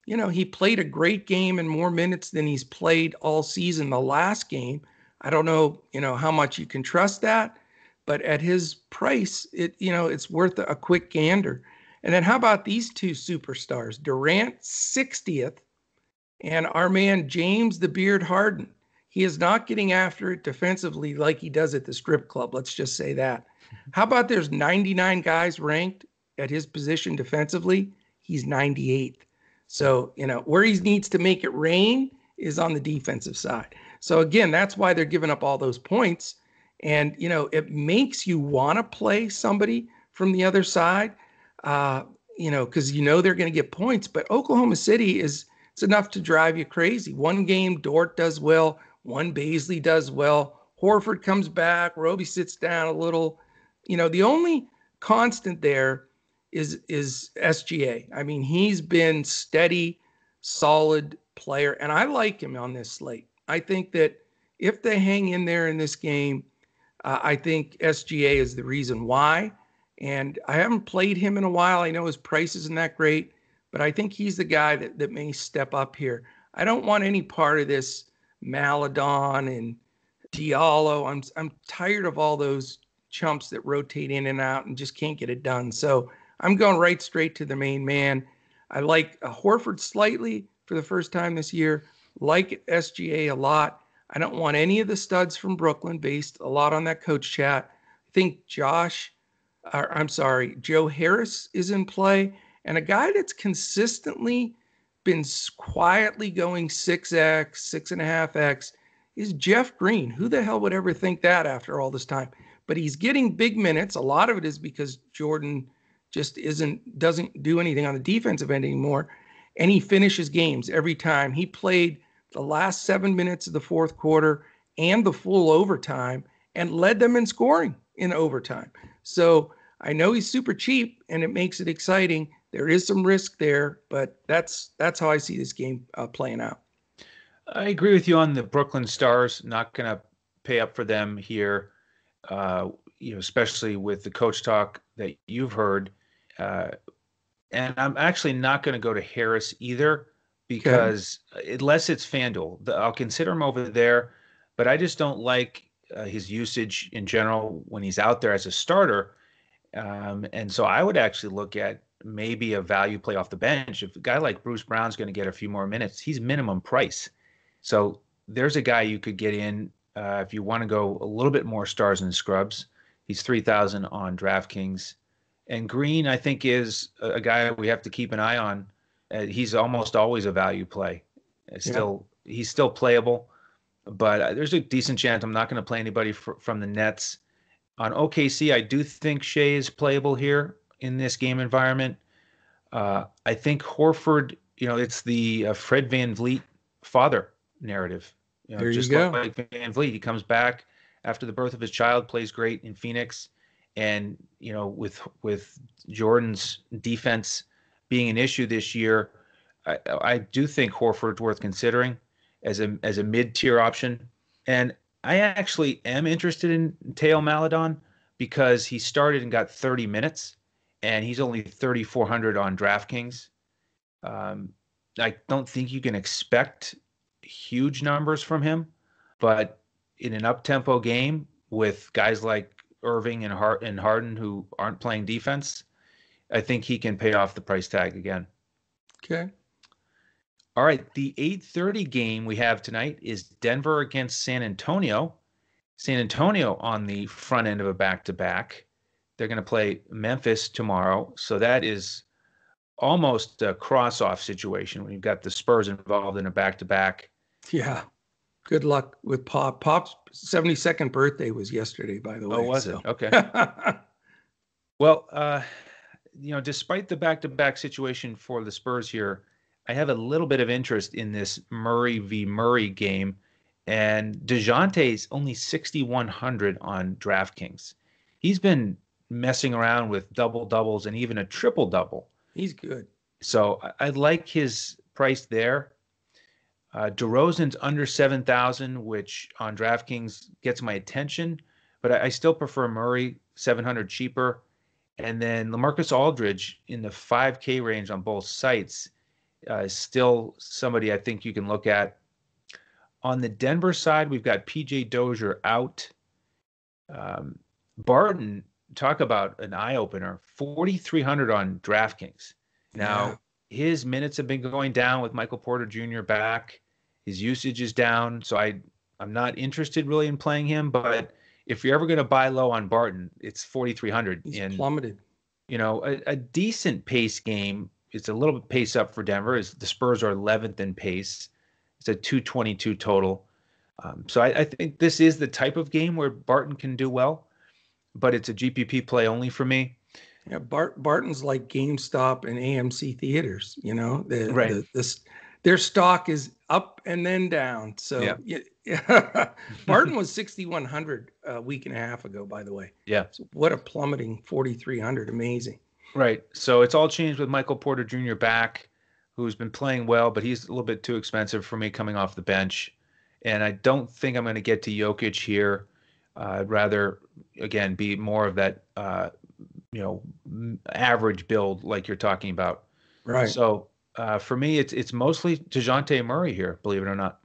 Speaker 2: You know, he played a great game and more minutes than he's played all season the last game. I don't know, you know, how much you can trust that, but at his price, it, you know, it's worth a quick gander. And then how about these two superstars? Durant 60th and our man James the Beard Harden. He is not getting after it defensively like he does at the strip club. Let's just say that. [LAUGHS] How about there's 99 guys ranked at his position defensively, he's 98th. So, you know, where he needs to make it rain is on the defensive side. So, again, that's why they're giving up all those points. And, you know, it makes you want to play somebody from the other side, uh, you know, because you know they're going to get points. But Oklahoma City is, it's enough to drive you crazy. One game, Dort does well, one Bazley does well. Horford comes back, Roby sits down a little. You know, the only constant there is is SGA. I mean, he's been steady, solid player, and I like him on this slate. I think that if they hang in there in this game, uh, I think SGA is the reason why. And I haven't played him in a while. I know his price isn't that great, but I think he's the guy that, that may step up here. I don't want any part of this Maledon and Diallo. I'm I'm tired of all those chumps that rotate in and out and just can't get it done. So I'm going right straight to the main man. I like uh, Horford slightly for the first time this year. Like SGA a lot. I don't want any of the studs from Brooklyn, based a lot on that coach chat. I think Josh, or I'm sorry, Joe Harris is in play, And a guy that's consistently been quietly going 6x, 6.5x is Jeff Green. Who the hell would ever think that after all this time? But he's getting big minutes. A lot of it is because Jordan just isn't doesn't do anything on the defensive end anymore. And he finishes games every time. He played the last seven minutes of the fourth quarter and the full overtime and led them in scoring in overtime. So I know he's super cheap and it makes it exciting. There is some risk there, but that's that's how I see this game uh, playing out.
Speaker 1: I agree with you on the Brooklyn Stars. Not going to pay up for them here, uh, you know, especially with the coach talk that you've heard. Uh, and I'm actually not going to go to Harris either because okay. unless it's FanDuel, the, I'll consider him over there. But I just don't like uh, his usage in general when he's out there as a starter. Um, and so I would actually look at maybe a value play off the bench. If a guy like Bruce Brown's going to get a few more minutes, he's minimum price. So there's a guy you could get in uh, if you want to go a little bit more stars and scrubs. He's 3,000 on DraftKings. And Green, I think, is a, guy we have to keep an eye on. Uh, he's almost always a value play. It's still, yeah. he's still playable, but uh, there's a decent chance I'm not going to play anybody fr- from the Nets. On OKC, I do think Shai is playable here in this game environment. Uh, I think Horford, you know, it's the uh, Fred VanVleet father narrative. You know,
Speaker 2: there
Speaker 1: just
Speaker 2: you go.
Speaker 1: like VanVleet, he comes back after the birth of his child, plays great in Phoenix, and you know, with with Jordan's defense being an issue this year, I, I do think Horford's worth considering as a as a mid tier option. And I actually am interested in Theo Maledon because he started and got 30 minutes and he's only 3,400 on DraftKings. Um, I don't think you can expect huge numbers from him, but in an up-tempo game with guys like Irving and Hart and Harden who aren't playing defense, I think he can pay off the price tag again.
Speaker 2: Okay.
Speaker 1: All right, the 8:30 game we have tonight is Denver against San Antonio. San Antonio on the front end of a back-to-back. They're going to play Memphis tomorrow. So that is almost a cross off situation when you've got the Spurs involved in a back to back.
Speaker 2: Yeah. Good luck with Pop. Pop's 72nd birthday was yesterday, by the way.
Speaker 1: Oh, was so. it? Okay. [LAUGHS] well, uh, you know, despite the back to back situation for the Spurs here, I have a little bit of interest in this Murray v. Murray game. And DeJounte's only 6,100 on DraftKings. He's been messing around with double doubles and even a triple double.
Speaker 2: He's good.
Speaker 1: So I, I like his price there. Uh, DeRozan's under 7,000, which on DraftKings gets my attention, but I, I, still prefer Murray, 700 cheaper. And then Lamarcus Aldridge in the 5K range on both sites uh, is still somebody I think you can look at. On the Denver side, we've got PJ Dozier out. Um, Barton talk about an eye opener 4300 on DraftKings. Now, yeah. his minutes have been going down with Michael Porter Jr. back. His usage is down, so I I'm not interested really in playing him, but if you're ever going to buy low on Barton, it's 4300
Speaker 2: He's and plummeted.
Speaker 1: You know, a, a decent pace game. It's a little bit pace up for Denver. Is the Spurs are 11th in pace. It's a 222 total. Um, so I, I, think this is the type of game where Barton can do well but it's a GPP play only for me.
Speaker 2: Yeah, Bart Barton's like GameStop and AMC theaters. You know, the,
Speaker 1: right.
Speaker 2: The, this their stock is up and then down. So yeah, yeah. [LAUGHS] Barton was 6,100 a week and a half ago, by the way.
Speaker 1: Yeah.
Speaker 2: So what a plummeting 4,300. Amazing.
Speaker 1: Right. So it's all changed with Michael Porter Jr. back, who's been playing well, but he's a little bit too expensive for me coming off the bench. And I don't think I'm going to get to Jokic here. Uh, I'd rather, again, be more of that, uh, you know, average build like you're talking about.
Speaker 2: Right.
Speaker 1: So uh, for me, it's it's mostly Dejounte Murray here, believe it or not.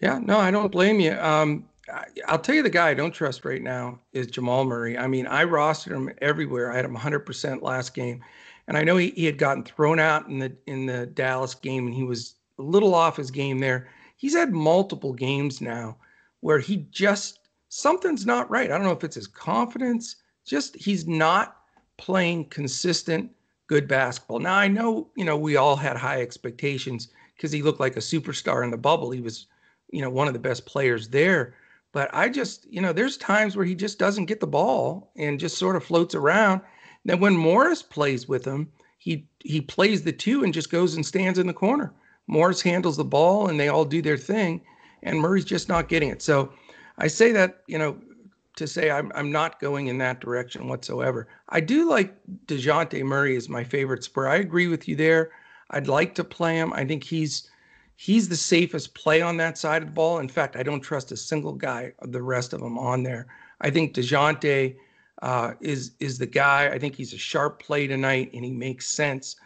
Speaker 2: Yeah, no, I don't blame you. Um, I, will tell you the guy I don't trust right now is Jamal Murray. I mean, I rostered him everywhere. I had him 100% last game, and I know he, he had gotten thrown out in the in the Dallas game, and he was a little off his game there. He's had multiple games now where he just something's not right. I don't know if it's his confidence, just he's not playing consistent, good basketball. Now I know, you know, we all had high expectations because he looked like a superstar in the bubble. He was, you know, one of the best players there. But I just, you know, there's times where he just doesn't get the ball and just sort of floats around. Then when Morris plays with him, he he plays the two and just goes and stands in the corner. Morris handles the ball and they all do their thing, and Murray's just not getting it. So I say that, you know, to say I'm I'm not going in that direction whatsoever. I do like DeJounte Murray is my favorite spur. I agree with you there. I'd like to play him. I think he's he's the safest play on that side of the ball. In fact, I don't trust a single guy of the rest of them on there. I think DeJounte uh, is is the guy. I think he's a sharp play tonight, and he makes sense.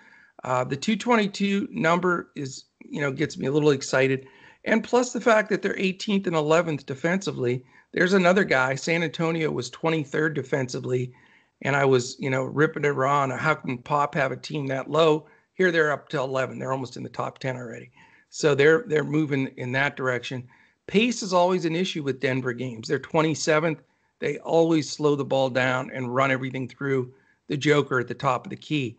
Speaker 2: Uh, the 222 number is you know gets me a little excited, and plus the fact that they're 18th and 11th defensively. There's another guy. San Antonio was 23rd defensively, and I was you know ripping it around. How can Pop have a team that low? Here they're up to 11. They're almost in the top 10 already. So they're they're moving in that direction. Pace is always an issue with Denver games. They're 27th. They always slow the ball down and run everything through the Joker at the top of the key.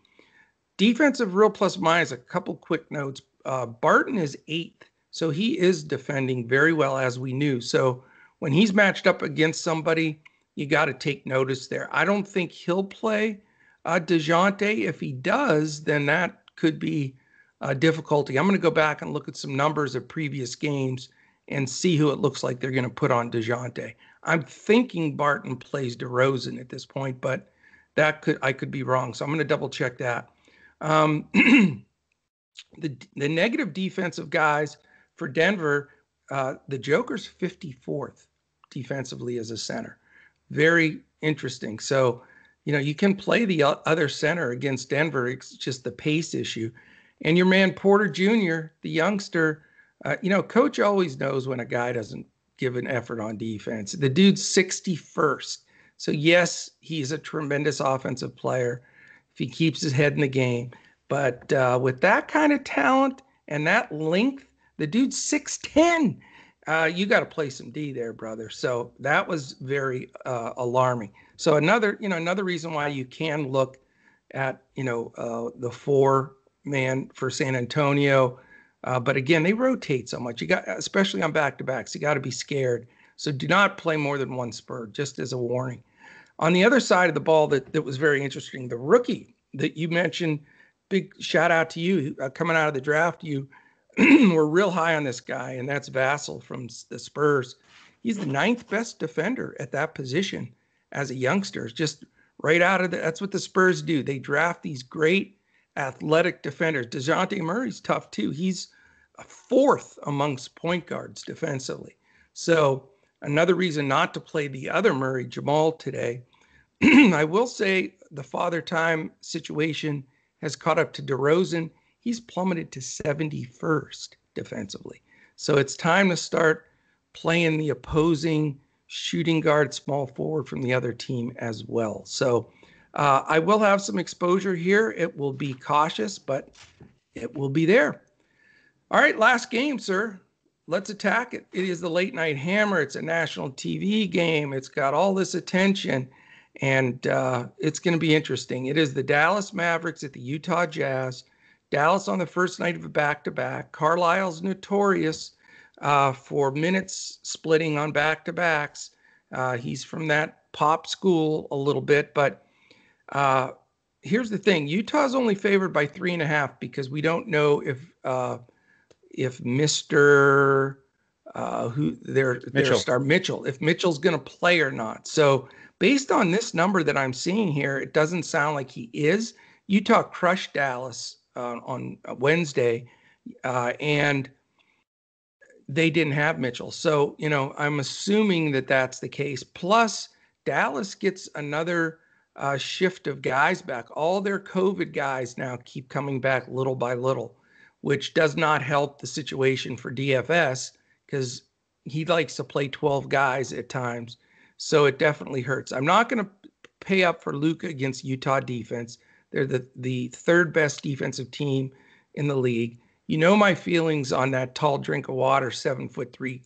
Speaker 2: Defensive real plus minus, a couple quick notes. Uh, Barton is eighth, so he is defending very well as we knew. So when he's matched up against somebody, you got to take notice there. I don't think he'll play uh, DeJounte. If he does, then that could be a difficulty. I'm going to go back and look at some numbers of previous games and see who it looks like they're going to put on DeJounte. I'm thinking Barton plays DeRozan at this point, but that could I could be wrong. So I'm going to double check that. Um, [CLEARS THROAT] the the negative defensive guys for Denver, uh, the Joker's 54th defensively as a center. Very interesting. So you know, you can play the other center against Denver. It's just the pace issue. And your man Porter Jr., the youngster, uh, you know, coach always knows when a guy doesn't give an effort on defense. The dude's 61st. So, yes, he's a tremendous offensive player if he keeps his head in the game. But uh, with that kind of talent and that length, the dude's 6'10. Uh, you got to play some D there, brother. So that was very uh, alarming. So another, you know, another reason why you can look at, you know, uh, the four man for San Antonio. Uh, but again, they rotate so much. You got, especially on back to backs, you got to be scared. So do not play more than one spur, just as a warning. On the other side of the ball, that that was very interesting. The rookie that you mentioned, big shout out to you uh, coming out of the draft. You [CLEARS THROAT] were real high on this guy, and that's Vassell from the Spurs. He's the ninth best defender at that position as a youngster. Just right out of the, that's what the Spurs do. They draft these great athletic defenders. DeJounte Murray's tough too. He's fourth amongst point guards defensively. So another reason not to play the other Murray, Jamal, today. [CLEARS THROAT] I will say the father time situation has caught up to DeRozan. He's plummeted to 71st defensively. So it's time to start playing the opposing shooting guard, small forward from the other team as well. So uh, I will have some exposure here. It will be cautious, but it will be there. All right, last game, sir. Let's attack it. It is the late night hammer. It's a national TV game. It's got all this attention, and uh, it's going to be interesting. It is the Dallas Mavericks at the Utah Jazz. Dallas on the first night of a back to back. Carlisle's notorious uh, for minutes splitting on back to backs. Uh, he's from that pop school a little bit, but uh, here's the thing: Utah's only favored by three and a half because we don't know if uh, if Mister uh, who their their star Mitchell if Mitchell's going to play or not. So based on this number that I'm seeing here, it doesn't sound like he is. Utah crushed Dallas uh, on Wednesday, uh, and they didn't have Mitchell. So you know I'm assuming that that's the case. Plus Dallas gets another uh, shift of guys back. All their COVID guys now keep coming back little by little, which does not help the situation for DFS because he likes to play 12 guys at times. So it definitely hurts. I'm not going to pay up for Luka against Utah defense. They're the, the third best defensive team in the league. You know my feelings on that tall drink of water, seven foot three,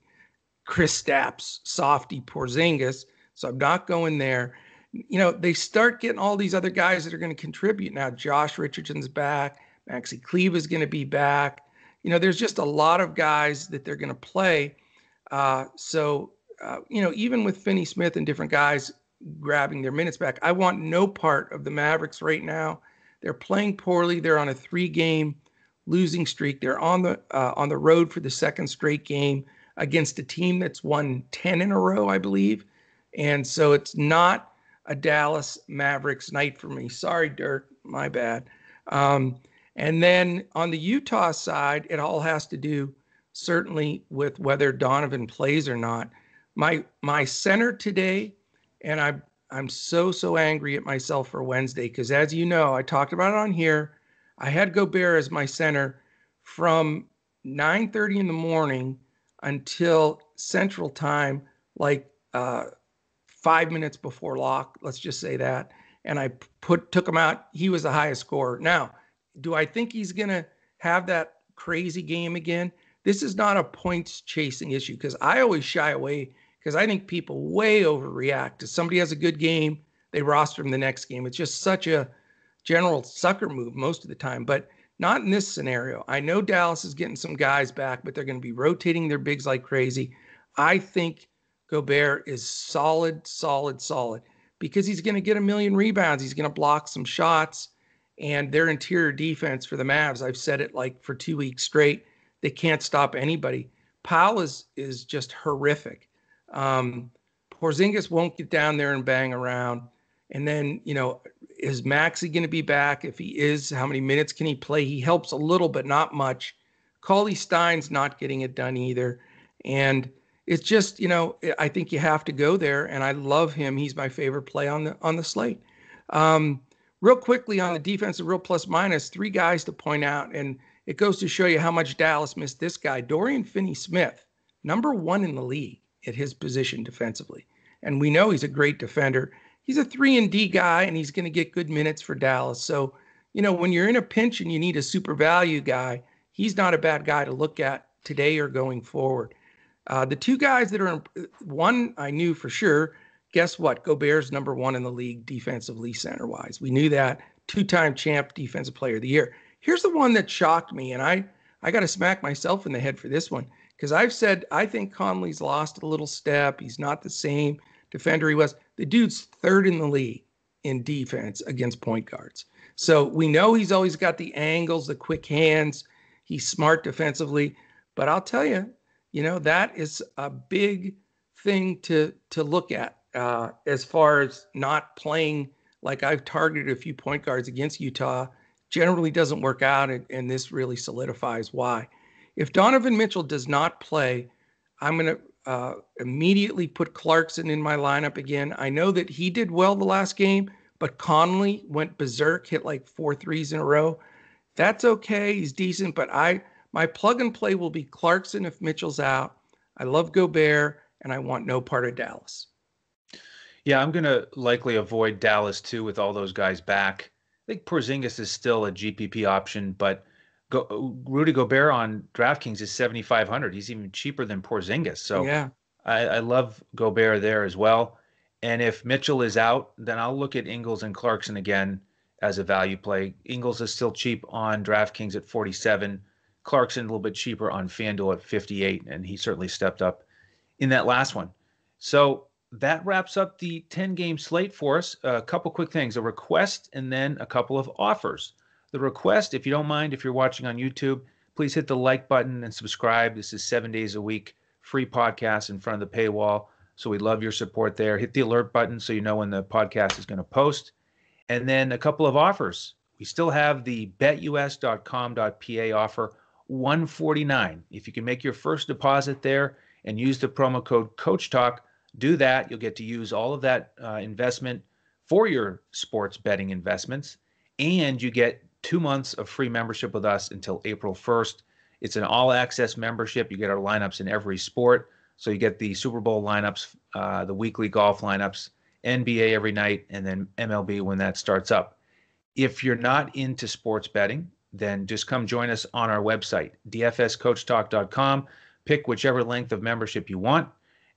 Speaker 2: Kristaps, softy Porzingis. So I'm not going there. You know, they start getting all these other guys that are going to contribute. Now, Josh Richardson's back, Maxi Kleber is going to be back. You know, there's just a lot of guys that they're going to play. Uh, so, uh, you know, even with Finney Smith and different guys grabbing their minutes back, I want no part of the Mavericks right now. They're playing poorly. They're on a three-game losing streak. They're on the uh, on the road for the second straight game against a team that's won 10 in a row, I believe. And so it's not a Dallas Mavericks night for me. Sorry, Dirk, my bad. Um, and then on the Utah side, it all has to do certainly with whether Donovan plays or not. My my center today, and I I'm so so angry at myself for Wednesday because as you know, I talked about it on here. I had Gobert as my center from 9:30 in the morning until Central Time, like uh, five minutes before lock. Let's just say that. And I put took him out. He was the highest scorer. Now, do I think he's gonna have that crazy game again? This is not a points chasing issue because I always shy away because I think people way overreact. If somebody has a good game, they roster him the next game. It's just such a general sucker move most of the time. But not in this scenario. I know Dallas is getting some guys back, but they're going to be rotating their bigs like crazy. I think Gobert is solid, solid, solid because he's going to get a million rebounds. He's going to block some shots. And their interior defense for the Mavs, I've said it like for two weeks straight, they can't stop anybody. Powell is is just horrific. Um, Porzingis won't get down there and bang around. And then, you know, is Maxi going to be back? If he is, how many minutes can he play? He helps a little, but not much. Cauley Stein's not getting it done either. And it's just, you know, I think you have to go there. And I love him. He's my favorite play on the on the slate. Um, real quickly on the defensive real plus minus, three guys to point out, and it goes to show you how much Dallas missed this guy, Dorian Finney-Smith, number one in the league at his position defensively. And we know he's a great defender he's a three and D guy, and he's going to get good minutes for Dallas. So, you know, when you're in a pinch and you need a super value guy, he's not a bad guy to look at today or going forward. Uh, the two guys that are one, I knew for sure. Guess what? Gobert's number one in the league defensively, center wise. We knew that. Two time champ, defensive player of the year. Here's the one that shocked me, and I I got to smack myself in the head for this one because I've said I think Conley's lost a little step. He's not the same defender he was. The dude's third in the league in defense against point guards. So we know he's always got the angles, the quick hands. He's smart defensively. But I'll tell you, you know, that is a big thing to to look at uh, as far as not playing like I've targeted a few point guards against Utah. Generally doesn't work out, and, and this really solidifies why. If Donovan Mitchell does not play, I'm going to uh, immediately put Clarkson in my lineup again. I know that he did well the last game, but Conley went berserk, hit like four threes in a row. That's okay. He's decent, but I my plug and play will be Clarkson if Mitchell's out. I love Gobert, and I want no part of Dallas.
Speaker 1: Yeah, I'm going to likely avoid Dallas too with all those guys back. I think Porzingis is still a GPP option, but Go, Rudy Gobert on DraftKings is 7,500. He's even cheaper than Porzingis. So
Speaker 2: yeah,
Speaker 1: I, I, love Gobert there as well. And if Mitchell is out, then I'll look at Ingles and Clarkson again as a value play. Ingles is still cheap on DraftKings at 47. Clarkson a little bit cheaper on FanDuel at 58, and he certainly stepped up in that last one. So that wraps up the 10 game slate for us. A couple quick things a request and then a couple of offers the request, if you don't mind, if you're watching on YouTube, please hit the like button and subscribe. This is seven days a week, free podcast in front of the paywall. So we love your support there. Hit the alert button so you know when the podcast is going to post. And then a couple of offers. We still have the betus.com.pa offer 149. If you can make your first deposit there and use the promo code Coach Talk, do that. You'll get to use all of that uh, investment for your sports betting investments, and you get two months of free membership with us until April 1st. It's an all access membership. You get our lineups in every sport. So you get the Super Bowl lineups, uh, the weekly golf lineups, NBA every night, and then MLB when that starts up. If you're not into sports betting, then just come join us on our website, dfscoachtalk.com. Pick whichever length of membership you want,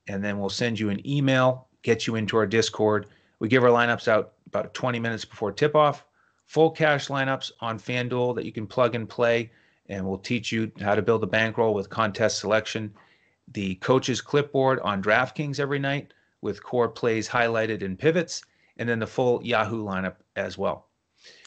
Speaker 1: and then we'll send you an email, get you into our Discord We give our lineups out about 20 minutes before tip off. Full cash lineups on FanDuel that you can plug and play, and we'll teach you how to build a bankroll with contest selection. The coach's clipboard on DraftKings every night with core plays highlighted in pivots, and then the full Yahoo lineup as well.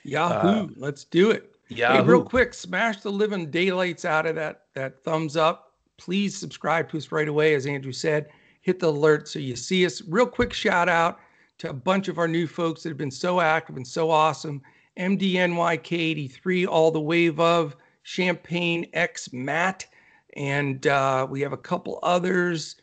Speaker 2: Yahoo, uh, let's do it. Yeah. Hey, real quick, smash the living daylights out of that that thumbs up. Please subscribe to us right away, as Andrew said. Hit the alert so you see us. Real quick shout out to a bunch of our new folks that have been so active and so awesome. MDNYK83, all the wave of Champagne X Matt, and uh, we have a couple others.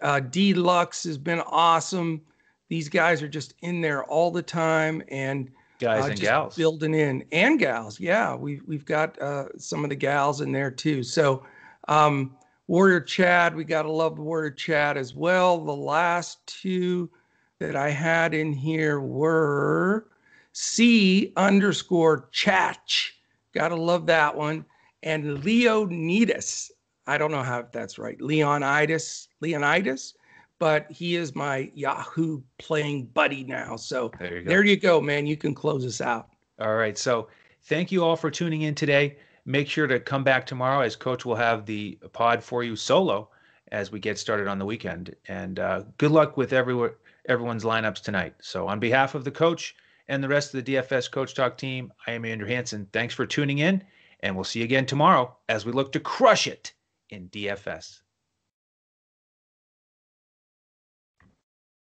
Speaker 2: Uh, Deluxe has been awesome. These guys are just in there all the time, and
Speaker 1: guys uh, and gals.
Speaker 2: building in. And gals yeah we've we've got uh, some of the gals in there too. So um, warrior chad we got to love warrior chad as well. The last two that i had in here were c underscore chatch gotta love that one. And leonidas. I don't know how that's right. Leonidas leonidas but he is my Yahoo playing buddy now. So there you, go, there you go, man. You can close us out.
Speaker 1: All right. So thank you all for tuning in today. Make sure to come back tomorrow as Coach will have the pod for you solo as we get started on the weekend. And uh, good luck with everyone, everyone's lineups tonight. So on behalf of the coach and the rest of the DFS Coach Talk team, I am Andrew Hanson. Thanks for tuning in, and we'll see you again tomorrow as we look to crush it in DFS.